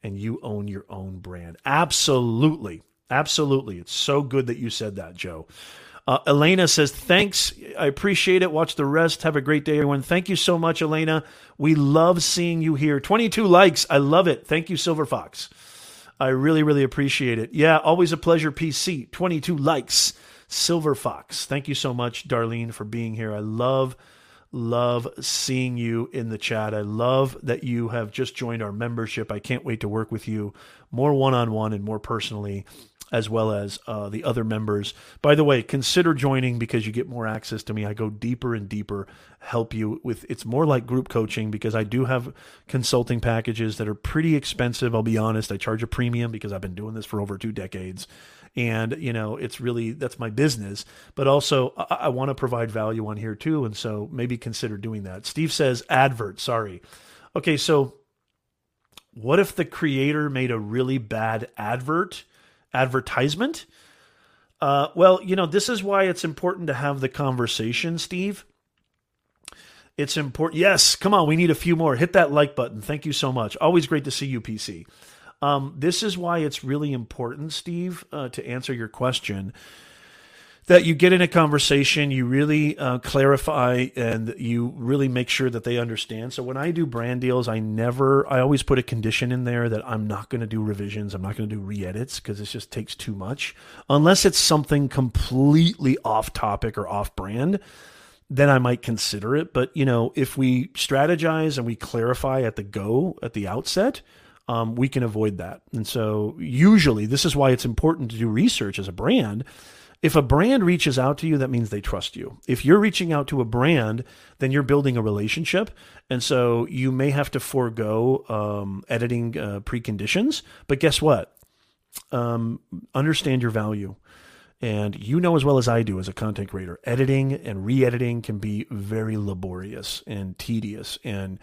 and you own your own brand. Absolutely. Absolutely. It's so good that you said that, Joe. Uh, Elena says, Thanks. I appreciate it. Watch the rest. Have a great day, everyone. Thank you so much, Elena. We love seeing you here. 22 likes. I love it. Thank you, Silver Fox. I really, really appreciate it. Yeah, always a pleasure, PC. 22 likes. Silver Fox. Thank you so much, Darlene, for being here. I love, love seeing you in the chat. I love that you have just joined our membership. I can't wait to work with you more one on one and more personally as well as uh, the other members. By the way, consider joining because you get more access to me. I go deeper and deeper, help you with it's more like group coaching because I do have consulting packages that are pretty expensive. I'll be honest, I charge a premium because I've been doing this for over two decades. And, you know, it's really that's my business, but also I, I want to provide value on here too. And so maybe consider doing that. Steve says advert, sorry. Okay, so what if the creator made a really bad advert advertisement. Uh, well, you know, this is why it's important to have the conversation, Steve. It's important. Yes, come on, we need a few more. Hit that like button. Thank you so much. Always great to see you, PC. Um, this is why it's really important, Steve, uh, to answer your question that you get in a conversation, you really uh, clarify and you really make sure that they understand. So when I do brand deals, I never, I always put a condition in there that I'm not going to do revisions, I'm not going to do re edits because it just takes too much. Unless it's something completely off topic or off brand, then I might consider it. But, you know, if we strategize and we clarify at the go, at the outset, um, we can avoid that. And so usually this is why it's important to do research as a brand if a brand reaches out to you, that means they trust you. If you're reaching out to a brand, then you're building a relationship. And so you may have to forego um, editing uh, preconditions. But guess what? Um, understand your value. And you know as well as I do as a content creator, editing and re editing can be very laborious and tedious and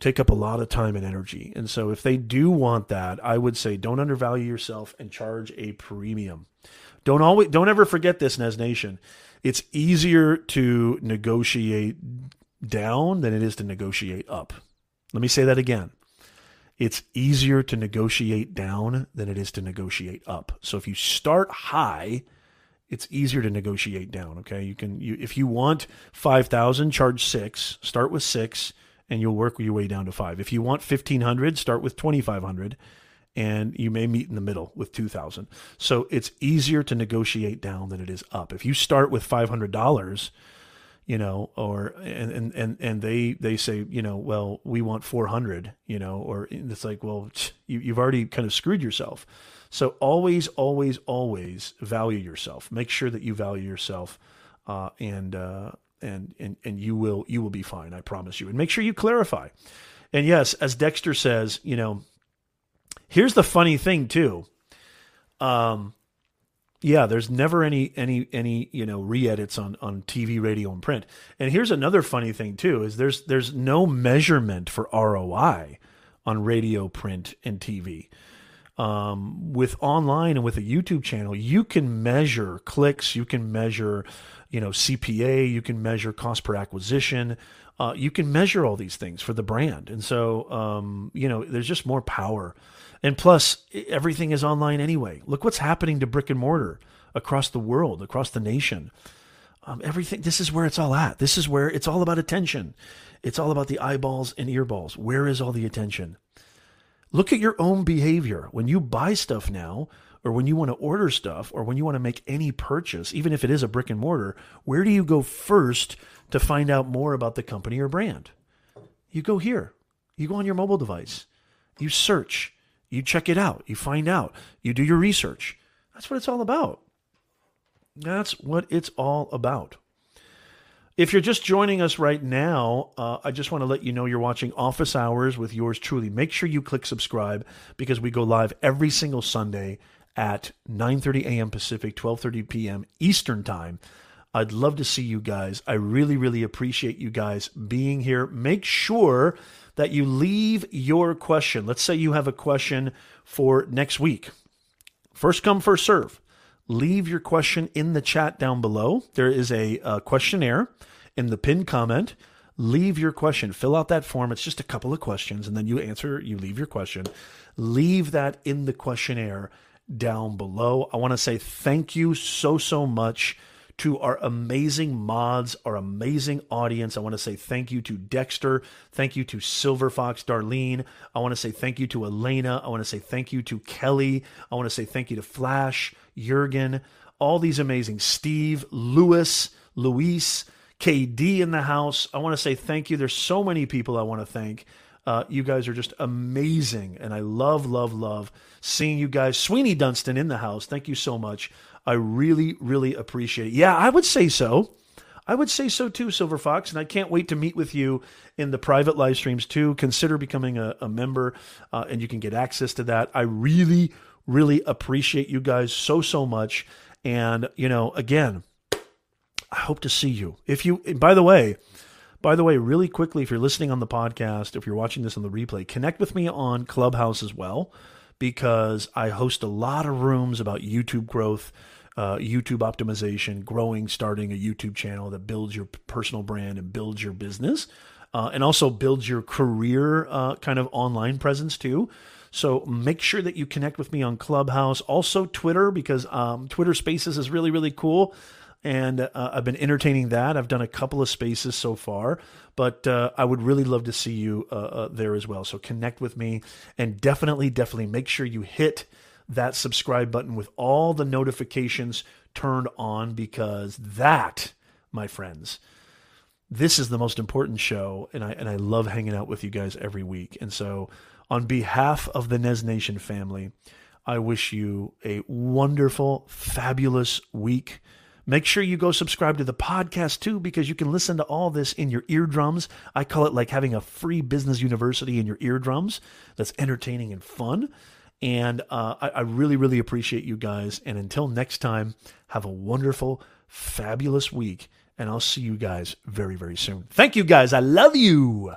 take up a lot of time and energy. And so if they do want that, I would say don't undervalue yourself and charge a premium. Don't always don't ever forget this, Nez Nation. It's easier to negotiate down than it is to negotiate up. Let me say that again. It's easier to negotiate down than it is to negotiate up. So if you start high, it's easier to negotiate down. Okay, you can you if you want five thousand, charge six. Start with six, and you'll work your way down to five. If you want fifteen hundred, start with twenty five hundred, and you may meet in the middle with 2000 so it's easier to negotiate down than it is up. If you start with $500 you know or and and and, and they they say you know well we want 400 you know or it's like well you, you've already kind of screwed yourself. So always always always value yourself. Make sure that you value yourself uh, and uh, and and and you will you will be fine. I promise you. And make sure you clarify. And yes, as Dexter says, you know, here's the funny thing too. Um, yeah, there's never any any any you know re-edits on on TV, radio, and print. And here's another funny thing too: is there's there's no measurement for ROI on radio, print, and TV. Um, with online and with a YouTube channel, you can measure clicks, you can measure, you know, CPA, you can measure cost per acquisition, uh, you can measure all these things for the brand, and so um, you know, there's just more power and plus, everything is online anyway. Look what's happening to brick and mortar across the world, across the nation. Um, everything. This is where it's all at. This is where it's all about attention. It's all about the eyeballs and earballs. Where is all the attention? Look at your own behavior when you buy stuff now, or when you want to order stuff, or when you want to make any purchase, even if it is a brick and mortar. Where do you go first to find out more about the company or brand? You go here. You go on your mobile device. You search you check it out, you find out, you do your research. That's what it's all about. That's what it's all about. If you're just joining us right now, uh, I just want to let you know you're watching Office Hours with yours truly. Make sure you click subscribe because we go live every single Sunday at 9:30 a.m. Pacific, 12:30 p.m. Eastern Time. I'd love to see you guys. I really, really appreciate you guys being here. Make sure that you leave your question. Let's say you have a question for next week. First come, first serve. Leave your question in the chat down below. There is a, a questionnaire in the pinned comment. Leave your question. Fill out that form. It's just a couple of questions, and then you answer, you leave your question. Leave that in the questionnaire down below. I want to say thank you so, so much to our amazing mods, our amazing audience. I want to say thank you to Dexter. Thank you to Silver Fox Darlene. I want to say thank you to Elena. I want to say thank you to Kelly. I want to say thank you to Flash, Jurgen, all these amazing Steve, Lewis, Luis, KD in the house. I want to say thank you. There's so many people I want to thank. Uh, you guys are just amazing. And I love, love, love seeing you guys. Sweeney Dunstan in the house. Thank you so much. I really, really appreciate it. Yeah, I would say so. I would say so too, Silver Fox, and I can't wait to meet with you in the private live streams too. Consider becoming a, a member, uh, and you can get access to that. I really, really appreciate you guys so, so much. And, you know, again, I hope to see you. If you, by the way, by the way, really quickly, if you're listening on the podcast, if you're watching this on the replay, connect with me on Clubhouse as well, because I host a lot of rooms about YouTube growth uh, YouTube optimization, growing, starting a YouTube channel that builds your personal brand and builds your business, uh, and also builds your career uh, kind of online presence too. So make sure that you connect with me on Clubhouse, also Twitter, because um, Twitter Spaces is really, really cool. And uh, I've been entertaining that. I've done a couple of spaces so far, but uh, I would really love to see you uh, there as well. So connect with me and definitely, definitely make sure you hit that subscribe button with all the notifications turned on because that, my friends, this is the most important show and I and I love hanging out with you guys every week. And so on behalf of the Nez Nation family, I wish you a wonderful, fabulous week. Make sure you go subscribe to the podcast too, because you can listen to all this in your eardrums. I call it like having a free business university in your eardrums that's entertaining and fun. And uh, I, I really, really appreciate you guys. And until next time, have a wonderful, fabulous week. And I'll see you guys very, very soon. Thank you guys. I love you.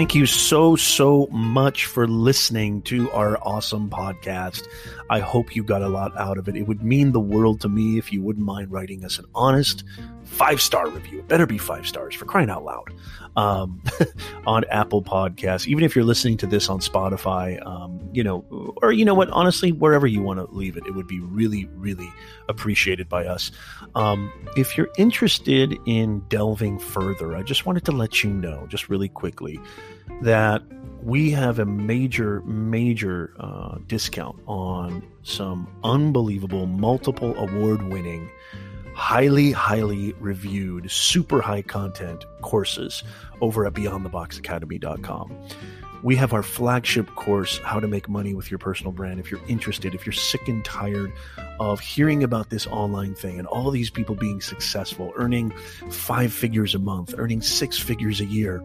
Thank you so, so much for listening to our awesome podcast. I hope you got a lot out of it. It would mean the world to me if you wouldn't mind writing us an honest five star review. It better be five stars for crying out loud um, on Apple Podcasts. Even if you're listening to this on Spotify, um, you know, or you know what, honestly, wherever you want to leave it, it would be really, really appreciated by us. Um, if you're interested in delving further, I just wanted to let you know, just really quickly, that we have a major, major uh, discount on some unbelievable, multiple award winning highly, highly reviewed, super high content courses over at beyondtheboxacademy.com. We have our flagship course, How to Make Money with Your Personal Brand. If you're interested, if you're sick and tired of hearing about this online thing and all these people being successful, earning five figures a month, earning six figures a year,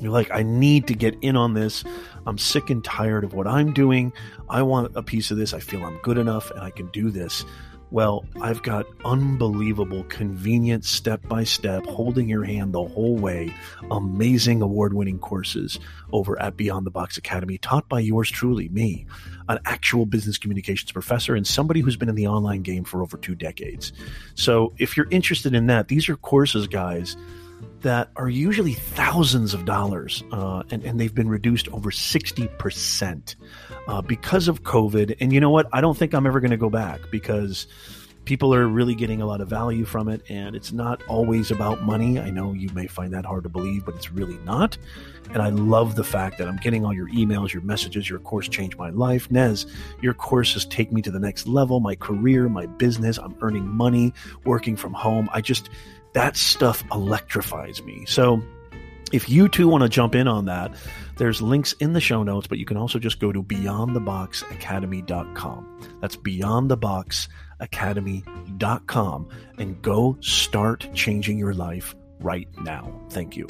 you're like, I need to get in on this. I'm sick and tired of what I'm doing. I want a piece of this. I feel I'm good enough and I can do this. Well, I've got unbelievable, convenient, step by step, holding your hand the whole way, amazing award winning courses over at Beyond the Box Academy, taught by yours truly, me, an actual business communications professor and somebody who's been in the online game for over two decades. So if you're interested in that, these are courses, guys that are usually thousands of dollars, uh, and, and they've been reduced over 60% uh, because of COVID. And you know what? I don't think I'm ever going to go back because people are really getting a lot of value from it, and it's not always about money. I know you may find that hard to believe, but it's really not. And I love the fact that I'm getting all your emails, your messages. Your course changed my life. Nez, your courses take me to the next level, my career, my business. I'm earning money, working from home. I just, that stuff electrifies me. So if you too want to jump in on that, there's links in the show notes, but you can also just go to beyondtheboxacademy.com. That's beyondtheboxacademy.com and go start changing your life right now. Thank you.